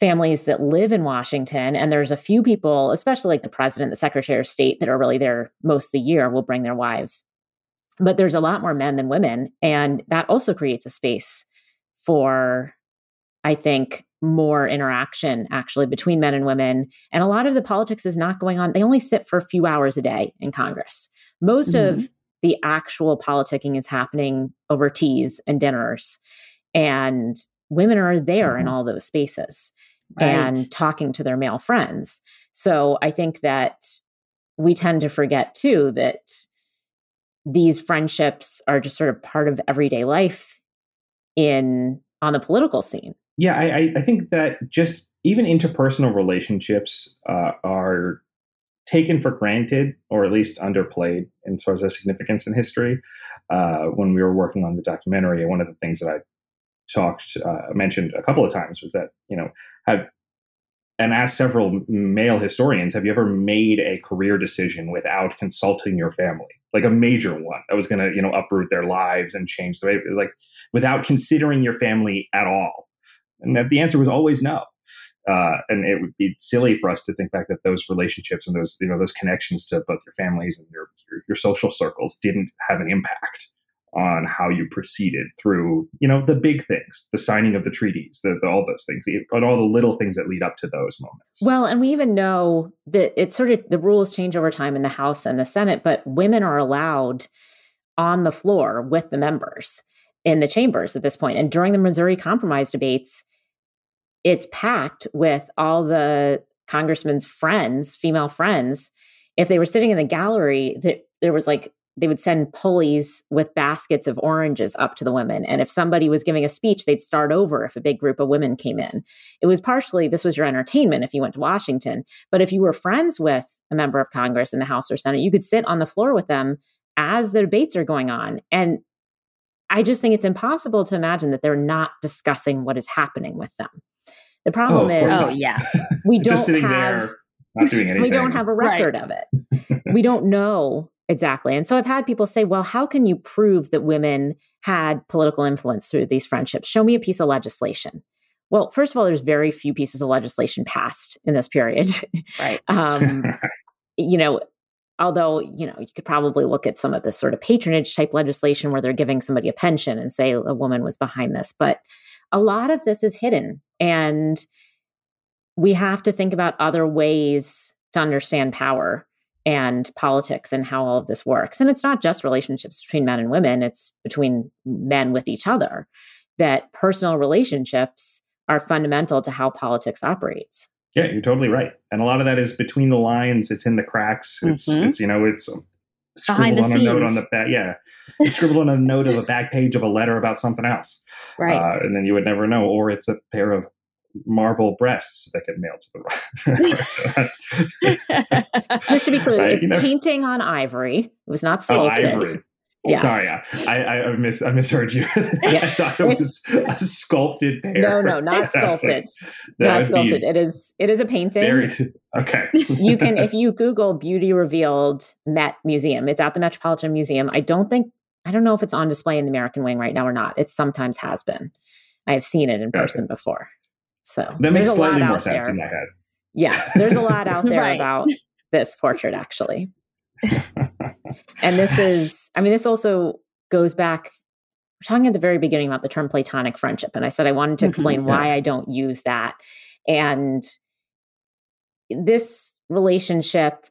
families that live in Washington. And there's a few people, especially like the president, the secretary of state, that are really there most of the year, will bring their wives. But there's a lot more men than women. And that also creates a space for, I think, more interaction actually between men and women. And a lot of the politics is not going on. They only sit for a few hours a day in Congress. Most mm-hmm. of the actual politicking is happening over teas and dinners. And women are there mm-hmm. in all those spaces right. and talking to their male friends. So I think that we tend to forget too that these friendships are just sort of part of everyday life in on the political scene. Yeah, I, I think that just even interpersonal relationships uh, are taken for granted or at least underplayed in terms of significance in history. Uh, when we were working on the documentary, one of the things that I talked uh, mentioned a couple of times was that you know have and asked several male historians, have you ever made a career decision without consulting your family? Like a major one that was going to, you know, uproot their lives and change the way it was like without considering your family at all. And that the answer was always no. Uh, and it would be silly for us to think back that those relationships and those, you know, those connections to both your families and your, your, your social circles didn't have an impact on how you proceeded through, you know, the big things, the signing of the treaties, the, the, all those things, and all the little things that lead up to those moments. Well, and we even know that it's sort of the rules change over time in the House and the Senate, but women are allowed on the floor with the members in the chambers at this point. And during the Missouri Compromise debates, it's packed with all the congressman's friends, female friends. If they were sitting in the gallery, there was like they would send pulleys with baskets of oranges up to the women. And if somebody was giving a speech, they'd start over if a big group of women came in. It was partially, this was your entertainment if you went to Washington. But if you were friends with a member of Congress in the House or Senate, you could sit on the floor with them as the debates are going on. And I just think it's impossible to imagine that they're not discussing what is happening with them. The problem oh, is, oh yeah, we (laughs) don't have, there, (laughs) We don't have a record right. of it. we don't know Exactly. And so I've had people say, well, how can you prove that women had political influence through these friendships? Show me a piece of legislation. Well, first of all, there's very few pieces of legislation passed in this period. Right. (laughs) um, you know, although, you know, you could probably look at some of this sort of patronage type legislation where they're giving somebody a pension and say a woman was behind this. But a lot of this is hidden. And we have to think about other ways to understand power and politics and how all of this works. And it's not just relationships between men and women, it's between men with each other. That personal relationships are fundamental to how politics operates. Yeah, you're totally right. And a lot of that is between the lines, it's in the cracks. It's, mm-hmm. it's you know, it's scribbled on scenes. a note on the back. Yeah. It's scribbled on a note of a back page of a letter about something else. Right. Uh, and then you would never know. Or it's a pair of marble breasts that get mailed to the right. (laughs) Just to be clear, (laughs) right, it's you know? painting on ivory. It was not oh, sculpted. Oh, Yes. Sorry, I, I, mis- I misheard you. (laughs) I thought it was a sculpted pair. No, no, not sculpted. not sculpted. It is. It is a painting. Very, okay. you can, if you Google "beauty revealed Met Museum," it's at the Metropolitan Museum. I don't think, I don't know if it's on display in the American Wing right now or not. It sometimes has been. I have seen it in person okay. before. So that makes slightly more sense there. in my head. Yes, there's a lot out (laughs) there right. about this portrait actually. (laughs) and this is, I mean, this also goes back. We're talking at the very beginning about the term platonic friendship. And I said I wanted to mm-hmm, explain mm-hmm, yeah. why I don't use that. And this relationship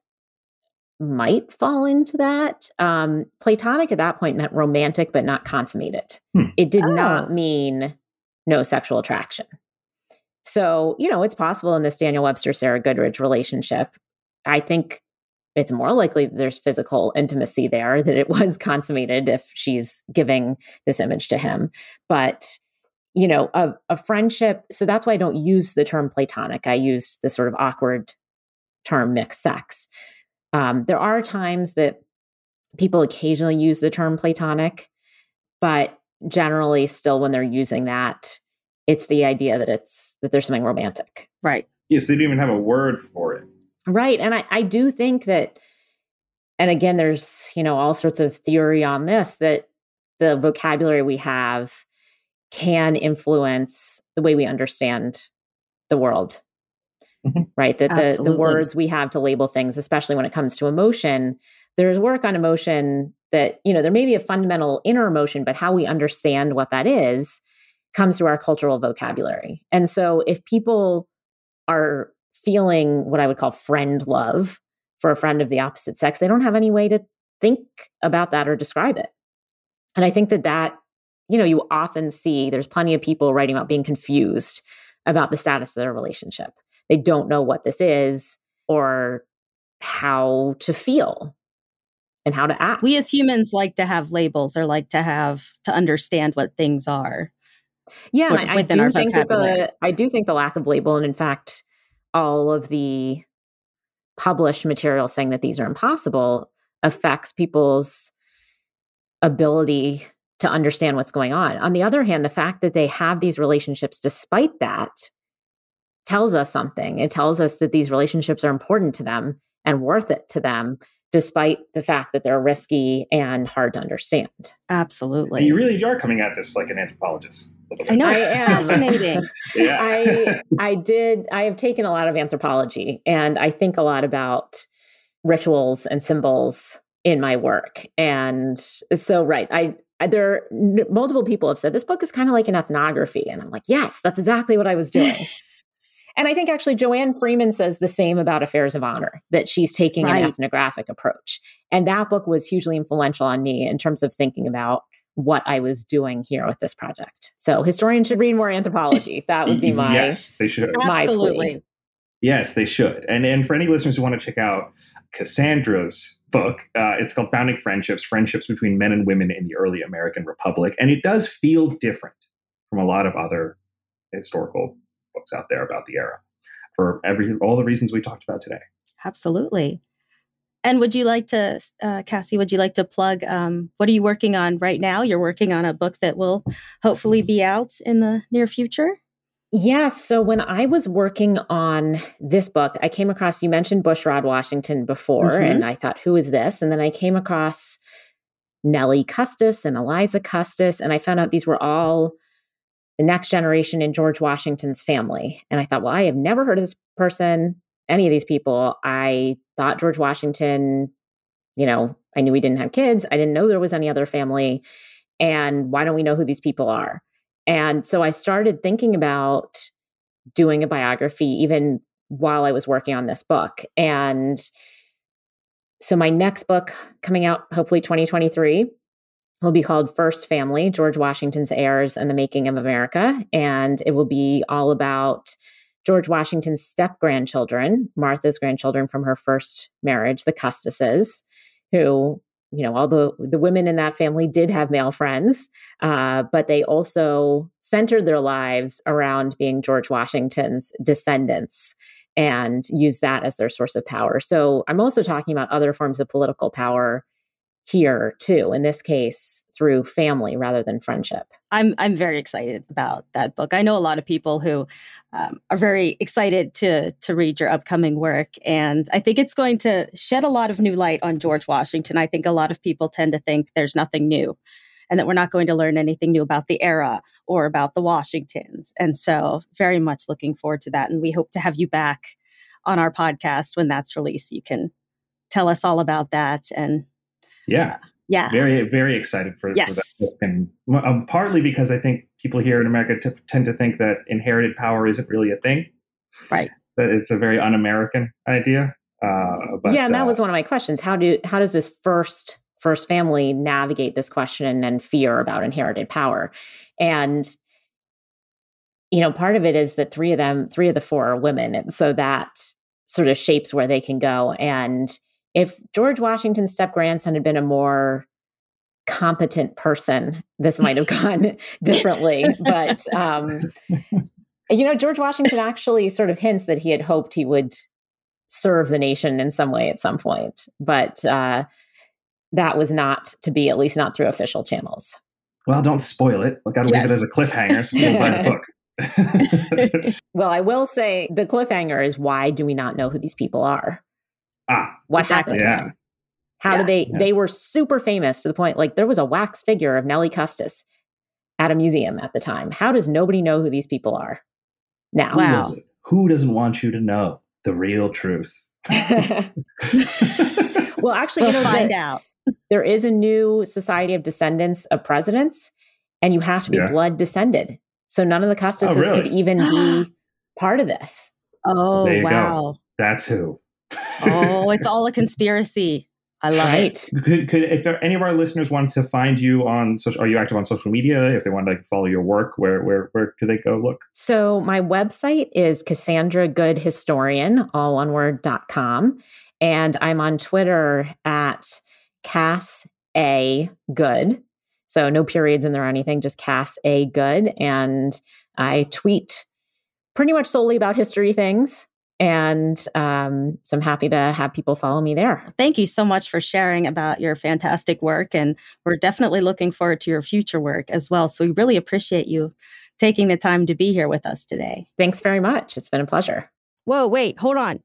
might fall into that. Um, platonic at that point meant romantic, but not consummated. Hmm. It did oh. not mean no sexual attraction. So, you know, it's possible in this Daniel Webster Sarah Goodridge relationship. I think it's more likely that there's physical intimacy there, that it (laughs) was consummated if she's giving this image to him. But, you know, a, a friendship, so that's why I don't use the term platonic. I use the sort of awkward term mixed sex. Um, there are times that people occasionally use the term platonic, but generally, still, when they're using that, it's the idea that it's that there's something romantic. Right. Yes, they didn't even have a word for it. Right. And I, I do think that and again, there's, you know, all sorts of theory on this that the vocabulary we have can influence the way we understand the world. Mm-hmm. Right. That the, the words we have to label things, especially when it comes to emotion, there's work on emotion that, you know, there may be a fundamental inner emotion, but how we understand what that is comes through our cultural vocabulary. And so if people are feeling what I would call friend love for a friend of the opposite sex, they don't have any way to think about that or describe it. And I think that that, you know, you often see there's plenty of people writing about being confused about the status of their relationship. They don't know what this is or how to feel. and how to act. We as humans like to have labels or like to have to understand what things are. Yeah, sort of I, I do think that the I do think the lack of label, and in fact, all of the published material saying that these are impossible affects people's ability to understand what's going on. On the other hand, the fact that they have these relationships despite that tells us something. It tells us that these relationships are important to them and worth it to them despite the fact that they're risky and hard to understand. Absolutely. And you really are coming at this like an anthropologist. I know it's fascinating. (laughs) yeah. I I did I have taken a lot of anthropology and I think a lot about rituals and symbols in my work. And so right, I there multiple people have said this book is kind of like an ethnography and I'm like, "Yes, that's exactly what I was doing." (laughs) And I think actually Joanne Freeman says the same about Affairs of Honor, that she's taking right. an ethnographic approach. And that book was hugely influential on me in terms of thinking about what I was doing here with this project. So historians should read more anthropology. (laughs) That would be my yes, they should. My Absolutely. Plea. Yes, they should. And and for any listeners who want to check out Cassandra's book, uh, it's called Founding Friendships: Friendships Between Men and Women in the Early American Republic, and it does feel different from a lot of other historical books out there about the era for every all the reasons we talked about today. Absolutely. And would you like to, uh, Cassie? Would you like to plug? Um, what are you working on right now? You're working on a book that will hopefully be out in the near future. Yeah. So when I was working on this book, I came across, you mentioned Bushrod Washington before, mm-hmm. and I thought, who is this? And then I came across Nellie Custis and Eliza Custis, and I found out these were all the next generation in George Washington's family. And I thought, well, I have never heard of this person, any of these people. I thought George Washington, you know, I knew he didn't have kids. I didn't know there was any other family. And why don't we know who these people are? And so I started thinking about doing a biography even while I was working on this book. And so my next book coming out hopefully 2023 will be called First Family George Washington's Heirs and the Making of America. And it will be all about George Washington's step grandchildren, Martha's grandchildren from her first marriage, the Custises, who, you know, although the women in that family did have male friends, uh, but they also centered their lives around being George Washington's descendants and use that as their source of power. So I'm also talking about other forms of political power here too in this case through family rather than friendship. I'm i'm very excited about that book. I know a lot of people who um, are very excited to to read your upcoming work and i think it's going to shed a lot of new light on george washington. I think a lot of people tend to think there's nothing new and that we're not going to learn anything new about the era or about the washingtons. And so very much looking forward to that and we hope to have you back on our podcast when that's released. You can tell us all about that and yeah. Yeah. Very, very excited for, yes. for that book. And um, partly because I think people here in America t- tend to think that inherited power isn't really a thing. Right. That it's a very un American idea. Uh, but, yeah. And that uh, was one of my questions. How do, how does this first, first family navigate this question and fear about inherited power? And, you know, part of it is that three of them, three of the four are women. And so that sort of shapes where they can go. And, if George Washington's step grandson had been a more competent person, this might have gone (laughs) differently. But, um, you know, George Washington actually sort of hints that he had hoped he would serve the nation in some way at some point. But uh, that was not to be, at least not through official channels. Well, don't spoil it. I got to yes. leave it as a cliffhanger so people buy the book. (laughs) well, I will say the cliffhanger is why do we not know who these people are? Ah, what exactly. happened to them? How yeah. did they? Yeah. They were super famous to the point like there was a wax figure of Nellie Custis at a museum at the time. How does nobody know who these people are now? Wow. Who, who doesn't want you to know the real truth? (laughs) (laughs) well, actually, we'll you know, find the, out. There is a new Society of Descendants of Presidents, and you have to be yeah. blood descended. So none of the Custises oh, really? could even be (gasps) part of this. Oh, so wow. Go. That's who oh, it's all a (laughs) conspiracy. I love right. it. Could, could if there, any of our listeners want to find you on social, are you active on social media? If they want to like, follow your work, where where where could they go look? So my website is Cassandra Good Historian, all one word dot com, and I'm on Twitter at Cass A. Good. So no periods in there or anything, just Cass A. Good. And I tweet pretty much solely about history things. And um, so I'm happy to have people follow me there. Thank you so much for sharing about your fantastic work. And we're definitely looking forward to your future work as well. So we really appreciate you taking the time to be here with us today. Thanks very much. It's been a pleasure. Whoa, wait, hold on.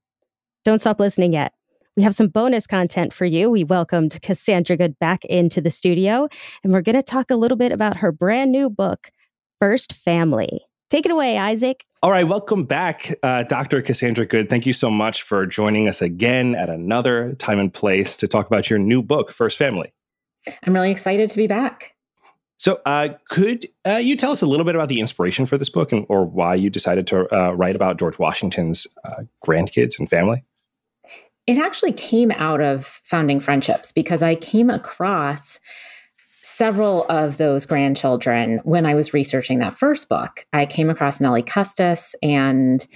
Don't stop listening yet. We have some bonus content for you. We welcomed Cassandra Good back into the studio, and we're going to talk a little bit about her brand new book, First Family. Take it away, Isaac. All right, welcome back, uh, Dr. Cassandra Good. Thank you so much for joining us again at another time and place to talk about your new book, First Family. I'm really excited to be back. So, uh, could uh, you tell us a little bit about the inspiration for this book and, or why you decided to uh, write about George Washington's uh, grandkids and family? It actually came out of founding friendships because I came across several of those grandchildren when I was researching that first book. I came across Nellie Custis and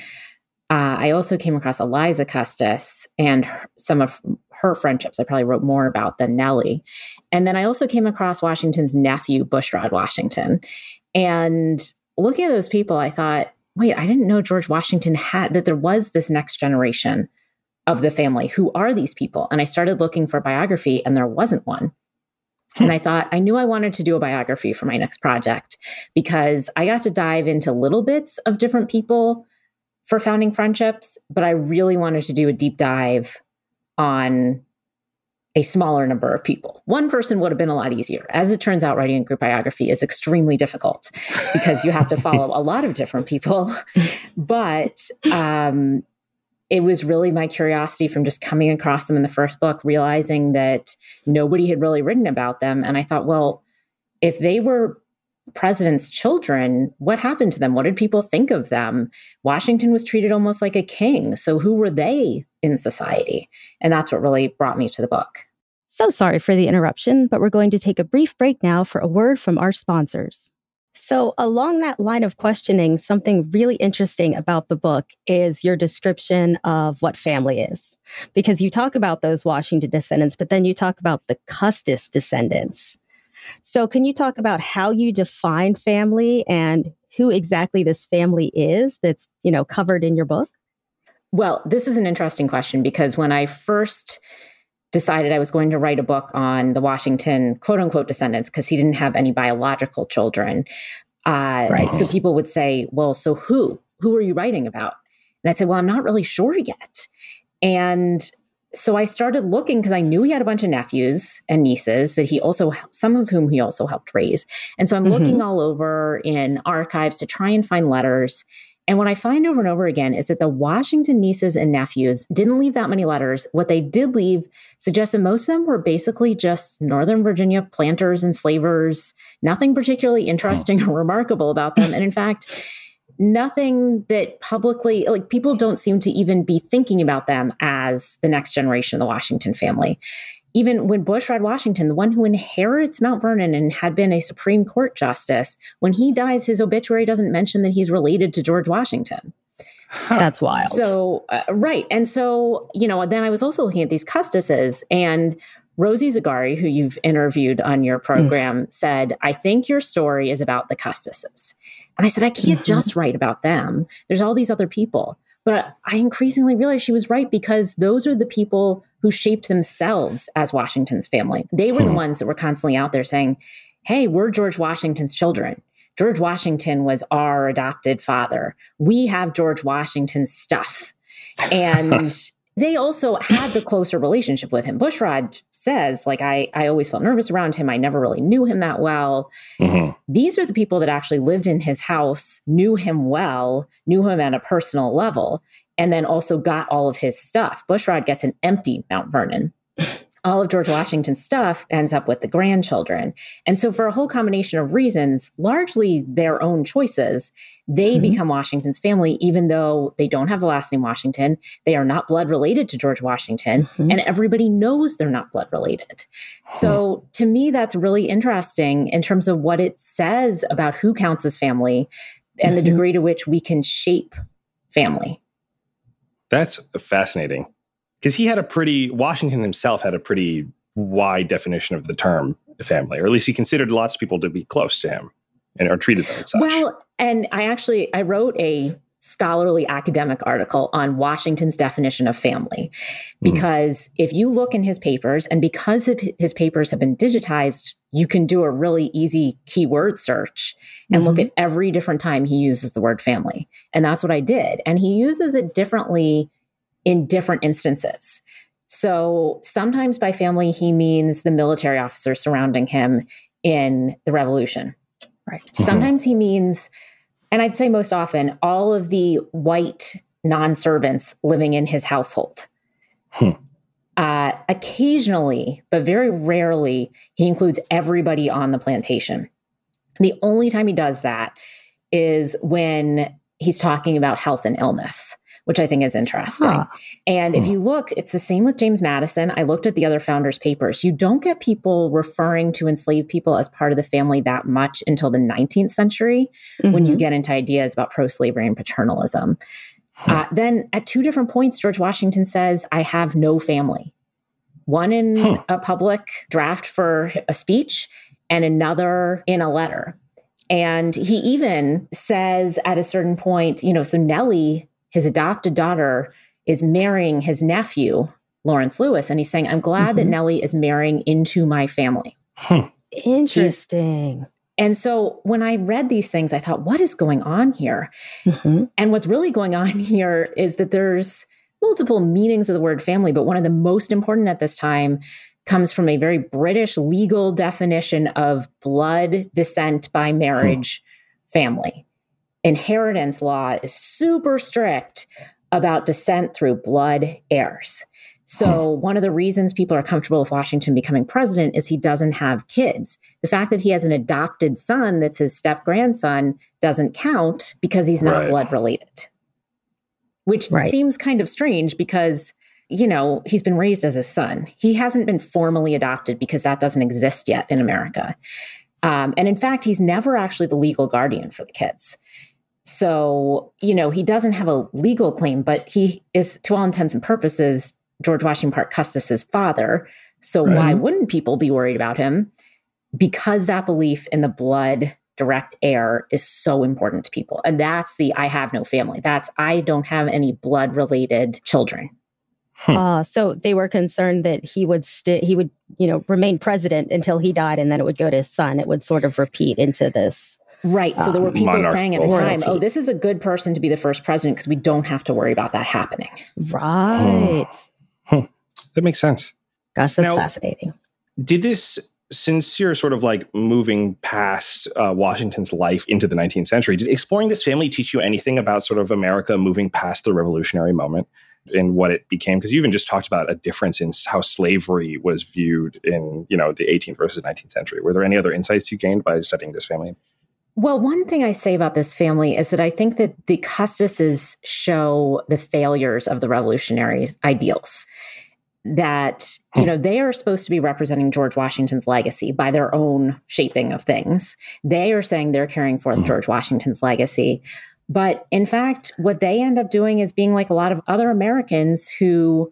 uh, I also came across Eliza Custis and her, some of her friendships. I probably wrote more about than Nellie. And then I also came across Washington's nephew, Bushrod Washington. And looking at those people, I thought, wait, I didn't know George Washington had that there was this next generation of the family. Who are these people? And I started looking for biography, and there wasn't one. And I thought I knew I wanted to do a biography for my next project because I got to dive into little bits of different people for founding friendships, but I really wanted to do a deep dive on a smaller number of people. One person would have been a lot easier. As it turns out, writing a group biography is extremely difficult because you have to follow (laughs) a lot of different people. (laughs) But um, it was really my curiosity from just coming across them in the first book, realizing that nobody had really written about them. And I thought, well, if they were president's children, what happened to them? What did people think of them? Washington was treated almost like a king. So who were they in society? And that's what really brought me to the book. So sorry for the interruption, but we're going to take a brief break now for a word from our sponsors. So, along that line of questioning, something really interesting about the book is your description of what family is. Because you talk about those Washington descendants, but then you talk about the Custis descendants. So, can you talk about how you define family and who exactly this family is that's, you know, covered in your book? Well, this is an interesting question because when I first decided I was going to write a book on the Washington quote unquote descendants because he didn't have any biological children. Uh, right. So people would say, well, so who? Who are you writing about? And I'd say, well, I'm not really sure yet. And so I started looking because I knew he had a bunch of nephews and nieces that he also, some of whom he also helped raise. And so I'm mm-hmm. looking all over in archives to try and find letters. And what I find over and over again is that the Washington nieces and nephews didn't leave that many letters. What they did leave suggests that most of them were basically just Northern Virginia planters and slavers, nothing particularly interesting (laughs) or remarkable about them. And in fact, nothing that publicly, like people don't seem to even be thinking about them as the next generation of the Washington family even when Bushrod Washington, the one who inherits Mount Vernon and had been a Supreme Court justice, when he dies, his obituary doesn't mention that he's related to George Washington. Huh. That's wild. So, uh, right. And so, you know, then I was also looking at these Custises and Rosie Zagarri, who you've interviewed on your program, mm. said, I think your story is about the Custises. And I said, I can't mm-hmm. just write about them. There's all these other people. But I increasingly realized she was right because those are the people who shaped themselves as Washington's family. They were hmm. the ones that were constantly out there saying, Hey, we're George Washington's children. George Washington was our adopted father. We have George Washington's stuff. (laughs) And they also had the closer relationship with him. Bushrod says, like, I, I always felt nervous around him. I never really knew him that well. Mm-hmm. These are the people that actually lived in his house, knew him well, knew him at a personal level, and then also got all of his stuff. Bushrod gets an empty Mount Vernon (laughs) all of George Washington's stuff ends up with the grandchildren. And so, for a whole combination of reasons, largely their own choices, they mm-hmm. become Washington's family, even though they don't have the last name Washington. They are not blood related to George Washington, mm-hmm. and everybody knows they're not blood related. So, to me, that's really interesting in terms of what it says about who counts as family and mm-hmm. the degree to which we can shape family. That's fascinating because he had a pretty Washington himself had a pretty wide definition of the term family, or at least he considered lots of people to be close to him and are treated them as such. Well, and I actually I wrote a scholarly academic article on Washington's definition of family. Hmm. Because mm. if you look in his papers, and because his papers have been digitized, you can do a really easy keyword search and mm-hmm. look at every different time he uses the word family. And that's what I did. And he uses it differently in different instances. So sometimes by family, he means the military officers surrounding him in the revolution. Right. Mm-hmm. Sometimes he means and I'd say most often, all of the white non servants living in his household. Hmm. Uh, occasionally, but very rarely, he includes everybody on the plantation. The only time he does that is when he's talking about health and illness which I think is interesting. Huh. And if hmm. you look, it's the same with James Madison. I looked at the other founders' papers. You don't get people referring to enslaved people as part of the family that much until the 19th century mm-hmm. when you mm-hmm. get into ideas about pro slavery and paternalism. Uh, then at two different points, George Washington says, I have no family. One in huh. a public draft for a speech, and another in a letter. And he even says at a certain point, you know, so Nellie his adopted daughter is marrying his nephew, Lawrence Lewis. And he's saying, I'm glad mm-hmm. that Nellie is marrying into my family. Huh. Interesting. He's, and so when I read these things, I thought, what is going on here? Mm-hmm. And what's really going on (laughs) here is that there's multiple meanings of the word family, but one of the most important at this time comes from a very British legal definition of blood descent by marriage family inheritance law is super strict about descent through blood heirs. So, hmm. one of the reasons people are comfortable with Washington becoming president is he doesn't have kids. The fact that he has an adopted son that's his step grandson doesn't count because he's not right. blood related, which right. seems kind of strange because, you know, he's been raised as a son. He hasn't been formally adopted because that doesn't exist yet in America. Um, and in fact, he's never actually the legal guardian for the kids. So, you know, he doesn't have a legal claim, but he is, to all intents and purposes, George Washington Parke Custis's father. So, right. why wouldn't people be worried about him? Because that belief in the blood direct heir is so important to people. And that's the I have no family. That's I don't have any blood related children. Hmm. Uh, so they were concerned that he would st- he would you know remain president until he died, and then it would go to his son. It would sort of repeat into this Right. So there were people saying at the time, oh, this is a good person to be the first president because we don't have to worry about that happening. Right. Hmm. That makes sense. Gosh, that's now, fascinating. Did this, sincere sort of like moving past uh, Washington's life into the 19th century, did exploring this family teach you anything about sort of America moving past the revolutionary moment? in what it became because you even just talked about a difference in how slavery was viewed in you know the 18th versus 19th century were there any other insights you gained by studying this family well, one thing I say about this family is that I think that the Custises show the failures of the revolutionaries' ideals. That, you hmm. know, they are supposed to be representing George Washington's legacy by their own shaping of things. They are saying they're carrying forth hmm. George Washington's legacy. But in fact, what they end up doing is being like a lot of other Americans who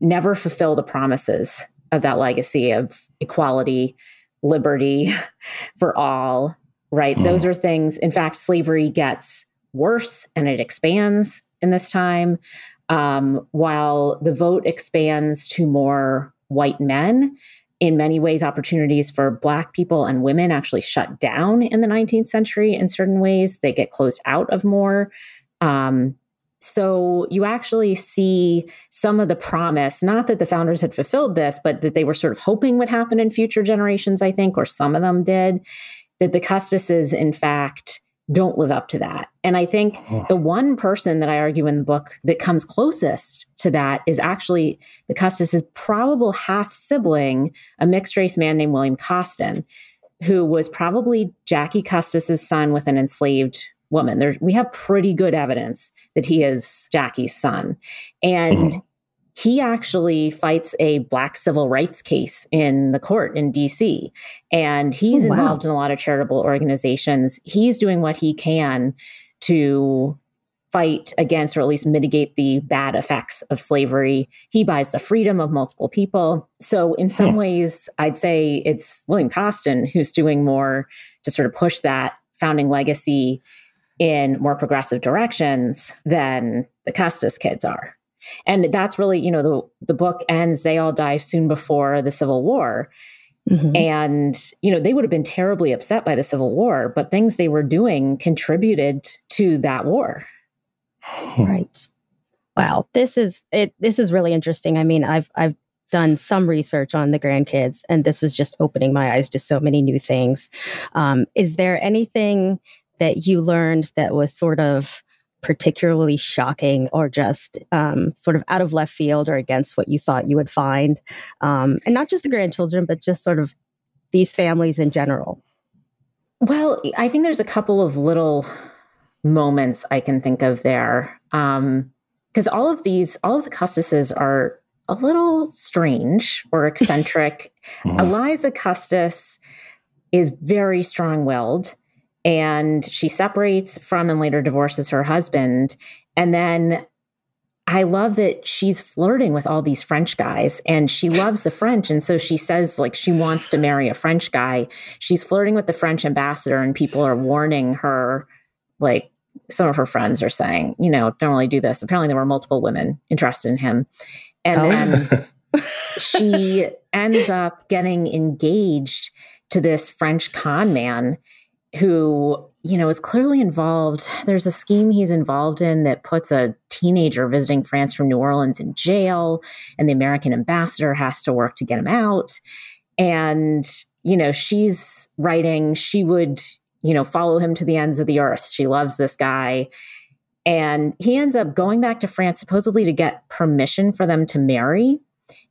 never fulfill the promises of that legacy of equality, liberty (laughs) for all, right? Mm. Those are things, in fact, slavery gets worse and it expands in this time, um, while the vote expands to more white men. In many ways, opportunities for Black people and women actually shut down in the 19th century in certain ways. They get closed out of more. Um, so you actually see some of the promise, not that the founders had fulfilled this, but that they were sort of hoping would happen in future generations, I think, or some of them did that the Custises, in fact, don't live up to that. And I think the one person that I argue in the book that comes closest to that is actually the Custis's probable half sibling, a mixed race man named William Costin, who was probably Jackie Custis's son with an enslaved woman. There, we have pretty good evidence that he is Jackie's son. And mm-hmm he actually fights a black civil rights case in the court in DC. And he's oh, wow. involved in a lot of charitable organizations. He's doing what he can to fight against or at least mitigate the bad effects of slavery. He buys the freedom of multiple people. So, in some ways, I'd say it's William Costin who's doing more to sort of push that founding legacy in more progressive directions than the Custis kids are. And that's really, you know, the, the book ends, they all die soon before the Civil War. Mm-hmm. And, you know, they would have been terribly upset by the Civil War, but things they were doing contributed to that war. Right. Wow. This is it this is really interesting. I mean, I've I've done some research on the grandkids and this is just opening my eyes to so many new things. Um, is there anything that you learned that was sort of particularly shocking or just um, sort of out of left field or against what you thought you would find? Um, and not just the grandchildren, but just sort of these families in general. Well, I think there's a couple of little moments I can think of there. Um, because all of these, all of the Custises are a little strange or (laughs) eccentric. mm-hmm. Eliza Custis is very strong willed and she separates from and later divorces her husband. And then I love that she's flirting with all these French guys and she loves the French. And so she says, like, she wants to marry a French guy. She's flirting with the French ambassador, and people are warning her, like, some of her friends are saying, you know, don't really do this. Apparently, there were multiple women interested in him. And oh. then (laughs) she ends up getting engaged to this French con man who you know is clearly involved. There's a scheme he's involved in that puts a teenager visiting france from new orleans in jail and the american ambassador has to work to get him out. And you know she's writing she would you know follow him to the ends of the earth. She loves this guy. And he ends up going back to france supposedly to get permission for them to marry.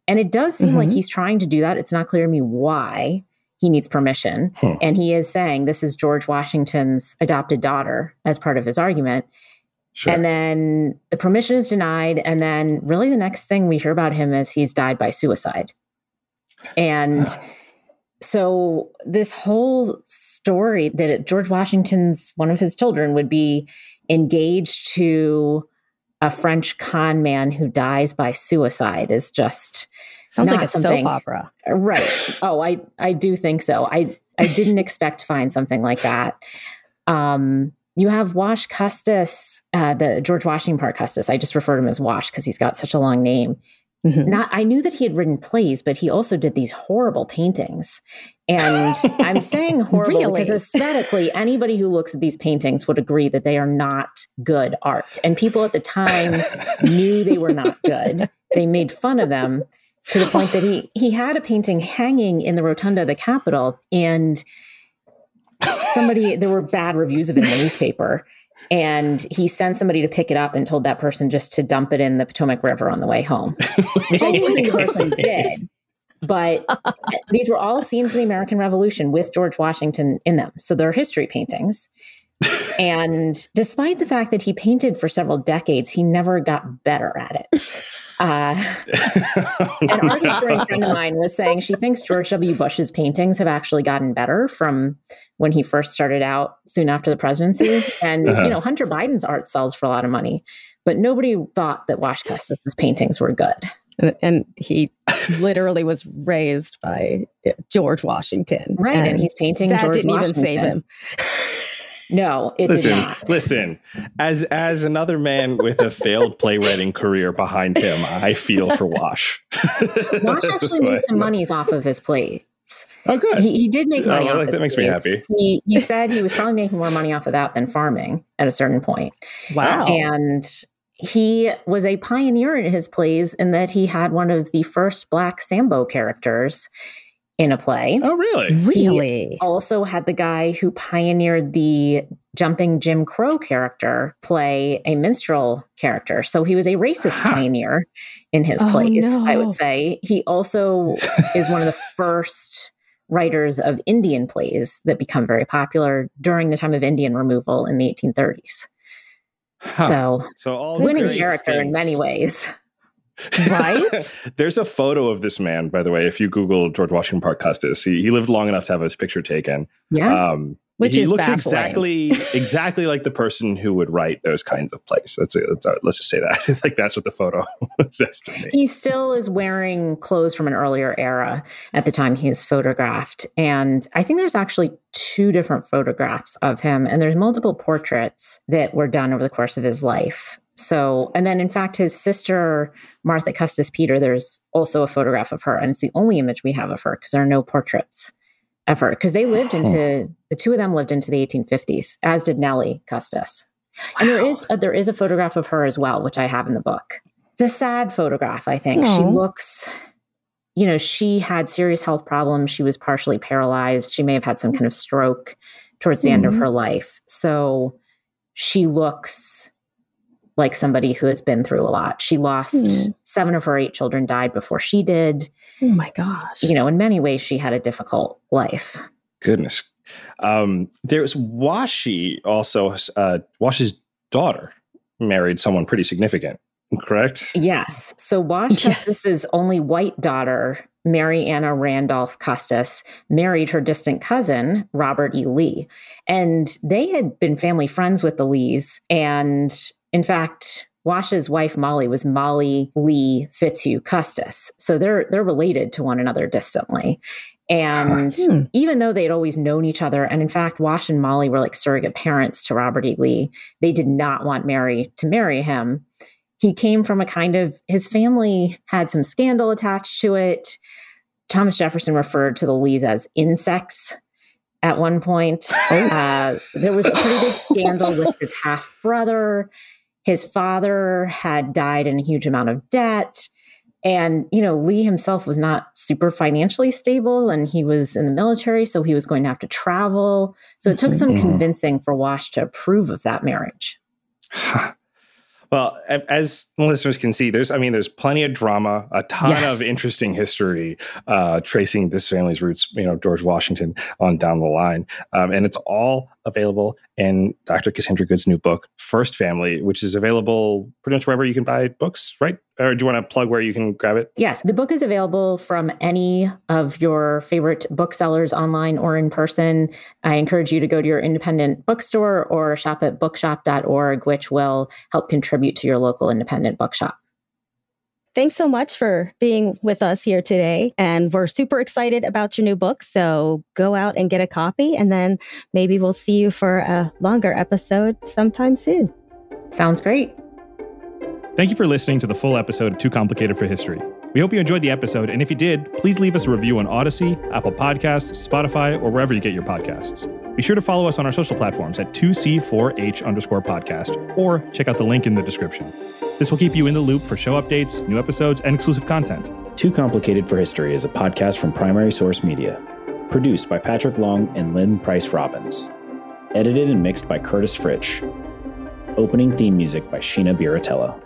And it does seem mm-hmm. like he's trying to do that. It's not clear to me why he needs permission. Hmm. And he is saying this is George Washington's adopted daughter as part of his argument. Sure. And then the permission is denied. And then, really, the next thing we hear about him is he's died by suicide. And (sighs) so, this whole story that George Washington's one of his children would be engaged to a French con man who dies by suicide is just Sounds like a soap opera. Right. Oh, I I do think so. I I didn't (laughs) expect to find something like that. Um, you have Wash Custis, uh, the George Washington Parke Custis. I just refer to him as Wash because he's got such a long name. Mm-hmm. Not, I knew that he had written plays, but he also did these horrible paintings. And I'm (laughs) saying horrible really? because aesthetically, anybody who looks at these paintings would agree that they are not good art. And people at the time (laughs) knew they were not good. They made fun of them to the point that he (gasps) he had a painting hanging in the rotunda of the Capitol, and somebody there were bad reviews of it in the newspaper. And he sent somebody to pick it up and told that person just to dump it in the Potomac River on the way home, (laughs) which I think the person did. But (laughs) these were all scenes of the American Revolution with George Washington in them. So they're history paintings. (laughs) and despite the fact that he painted for several decades, he never got better at it. Uh, (laughs) an art historian friend of mine was saying she thinks George W. Bush's paintings have actually gotten better from when he first started out soon after the presidency. And, uh-huh. you know, Hunter Biden's art sells for a lot of money, but nobody thought that Wash Custis's paintings were good. And, and he literally was raised by George Washington. Right. And, and he's painting that George didn't Washington. even save him. No, it listen, not. Listen, as as another man with a failed playwriting career behind him, I feel for Wash. (laughs) Wash actually made some monies off of his plays. Oh, good. He, he did make oh, money oh, off. That makes plays. me happy. He he said he was probably making more money off of that than farming at a certain point. Wow. And he was a pioneer in his plays in that he had one of the first black Sambo characters in a play. Oh, really? Really? He also had the guy who pioneered the jumping Jim Crow character play a minstrel character. So he was a racist (gasps) pioneer in his oh, plays, no. I would say. He also (laughs) is one of the first writers of Indian plays that become very popular during the time of Indian removal in the 1830s. Huh. So, so all winning character things. in many ways. Right? (laughs) There's a photo of this man, by the way, if you Google George Washington Parke Custis. He, he lived long enough to have his picture taken. Yeah. Um, which he is looks baffling. exactly (laughs) exactly like the person who would write those kinds of plays. That's it. Uh, let's just say that. (laughs) like that's what the photo says to me. He still is wearing clothes from an earlier era at the time he is photographed, and I think there's actually two different photographs of him, and there's multiple portraits that were done over the course of his life. So, and then in fact, his sister, Martha Custis Peter, there's also a photograph of her, and it's the only image we have of her because there are no portraits of her because they lived into the two of them lived into the 1850s, as did Nellie Custis. And there is a, there is a photograph of her as well, which I have in the book. It's a sad photograph. I think she looks, you know, she had serious health problems. She was partially paralyzed. She may have had some kind of stroke towards the end of Mhm. her life. So she looks like somebody who has been through a lot. She lost Hmm. seven of her eight children died before she did. Oh my gosh. You know, in many ways, she had a difficult life. Goodness. Um, there was Washi also. Uh, Washi's daughter married someone pretty significant. Correct. Yes. So Wash (laughs) Yes. Custis's only white daughter, Mary Anna Randolph Custis, married her distant cousin, Robert E. Lee. And they had been family friends with the Lees. And in fact, Wash's wife Molly was Molly Lee Fitzhugh Custis. So they're they're related to one another distantly. And Hmm. even though they'd always known each other, and in fact, Wash and Molly were like surrogate parents to Robert E. Lee, they did not want Mary to marry him. He came from a kind of, his family had some scandal attached to it. Thomas Jefferson referred to the Lees as insects at one point. Uh, there was a pretty big scandal with his half brother. His father had died in a huge amount of debt. And, you know, Lee himself was not super financially stable and he was in the military, so he was going to have to travel. So it took some Mhm. convincing for Wash to approve of that marriage. Well, as listeners can see, there's, I mean, there's plenty of drama, a ton Yes. of interesting history uh, tracing this family's roots, you know, George Washington on down the line. Um, and it's all available in Dr. Cassandra Good's new book, First Family, which is available pretty much wherever you can buy books, right? Or do you want to plug where you can grab it? Yes, the book is available from any of your favorite booksellers online or in person. I encourage you to go to your independent bookstore or shop at bookshop.org, which will help contribute to your local independent bookshop. Thanks so much for being with us here today. And we're super excited about your new book. So go out and get a copy, and then maybe we'll see you for a longer episode sometime soon. Sounds great. Thank you for listening to the full episode of Too Complicated for History. We hope you enjoyed the episode, and if you did, please leave us a review on Odyssey, Apple Podcasts, Spotify, or wherever you get your podcasts. Be sure to follow us on our social platforms at 2C4H underscore podcast, or check out the link in the description. This will keep you in the loop for show updates, new episodes, and exclusive content. Too Complicated for History is a podcast from Primary Source Media. Produced by Patrick Long and Lynn Price Robbins. Edited and mixed by Curtis Fritsch. Opening theme music by Sheena Biratello.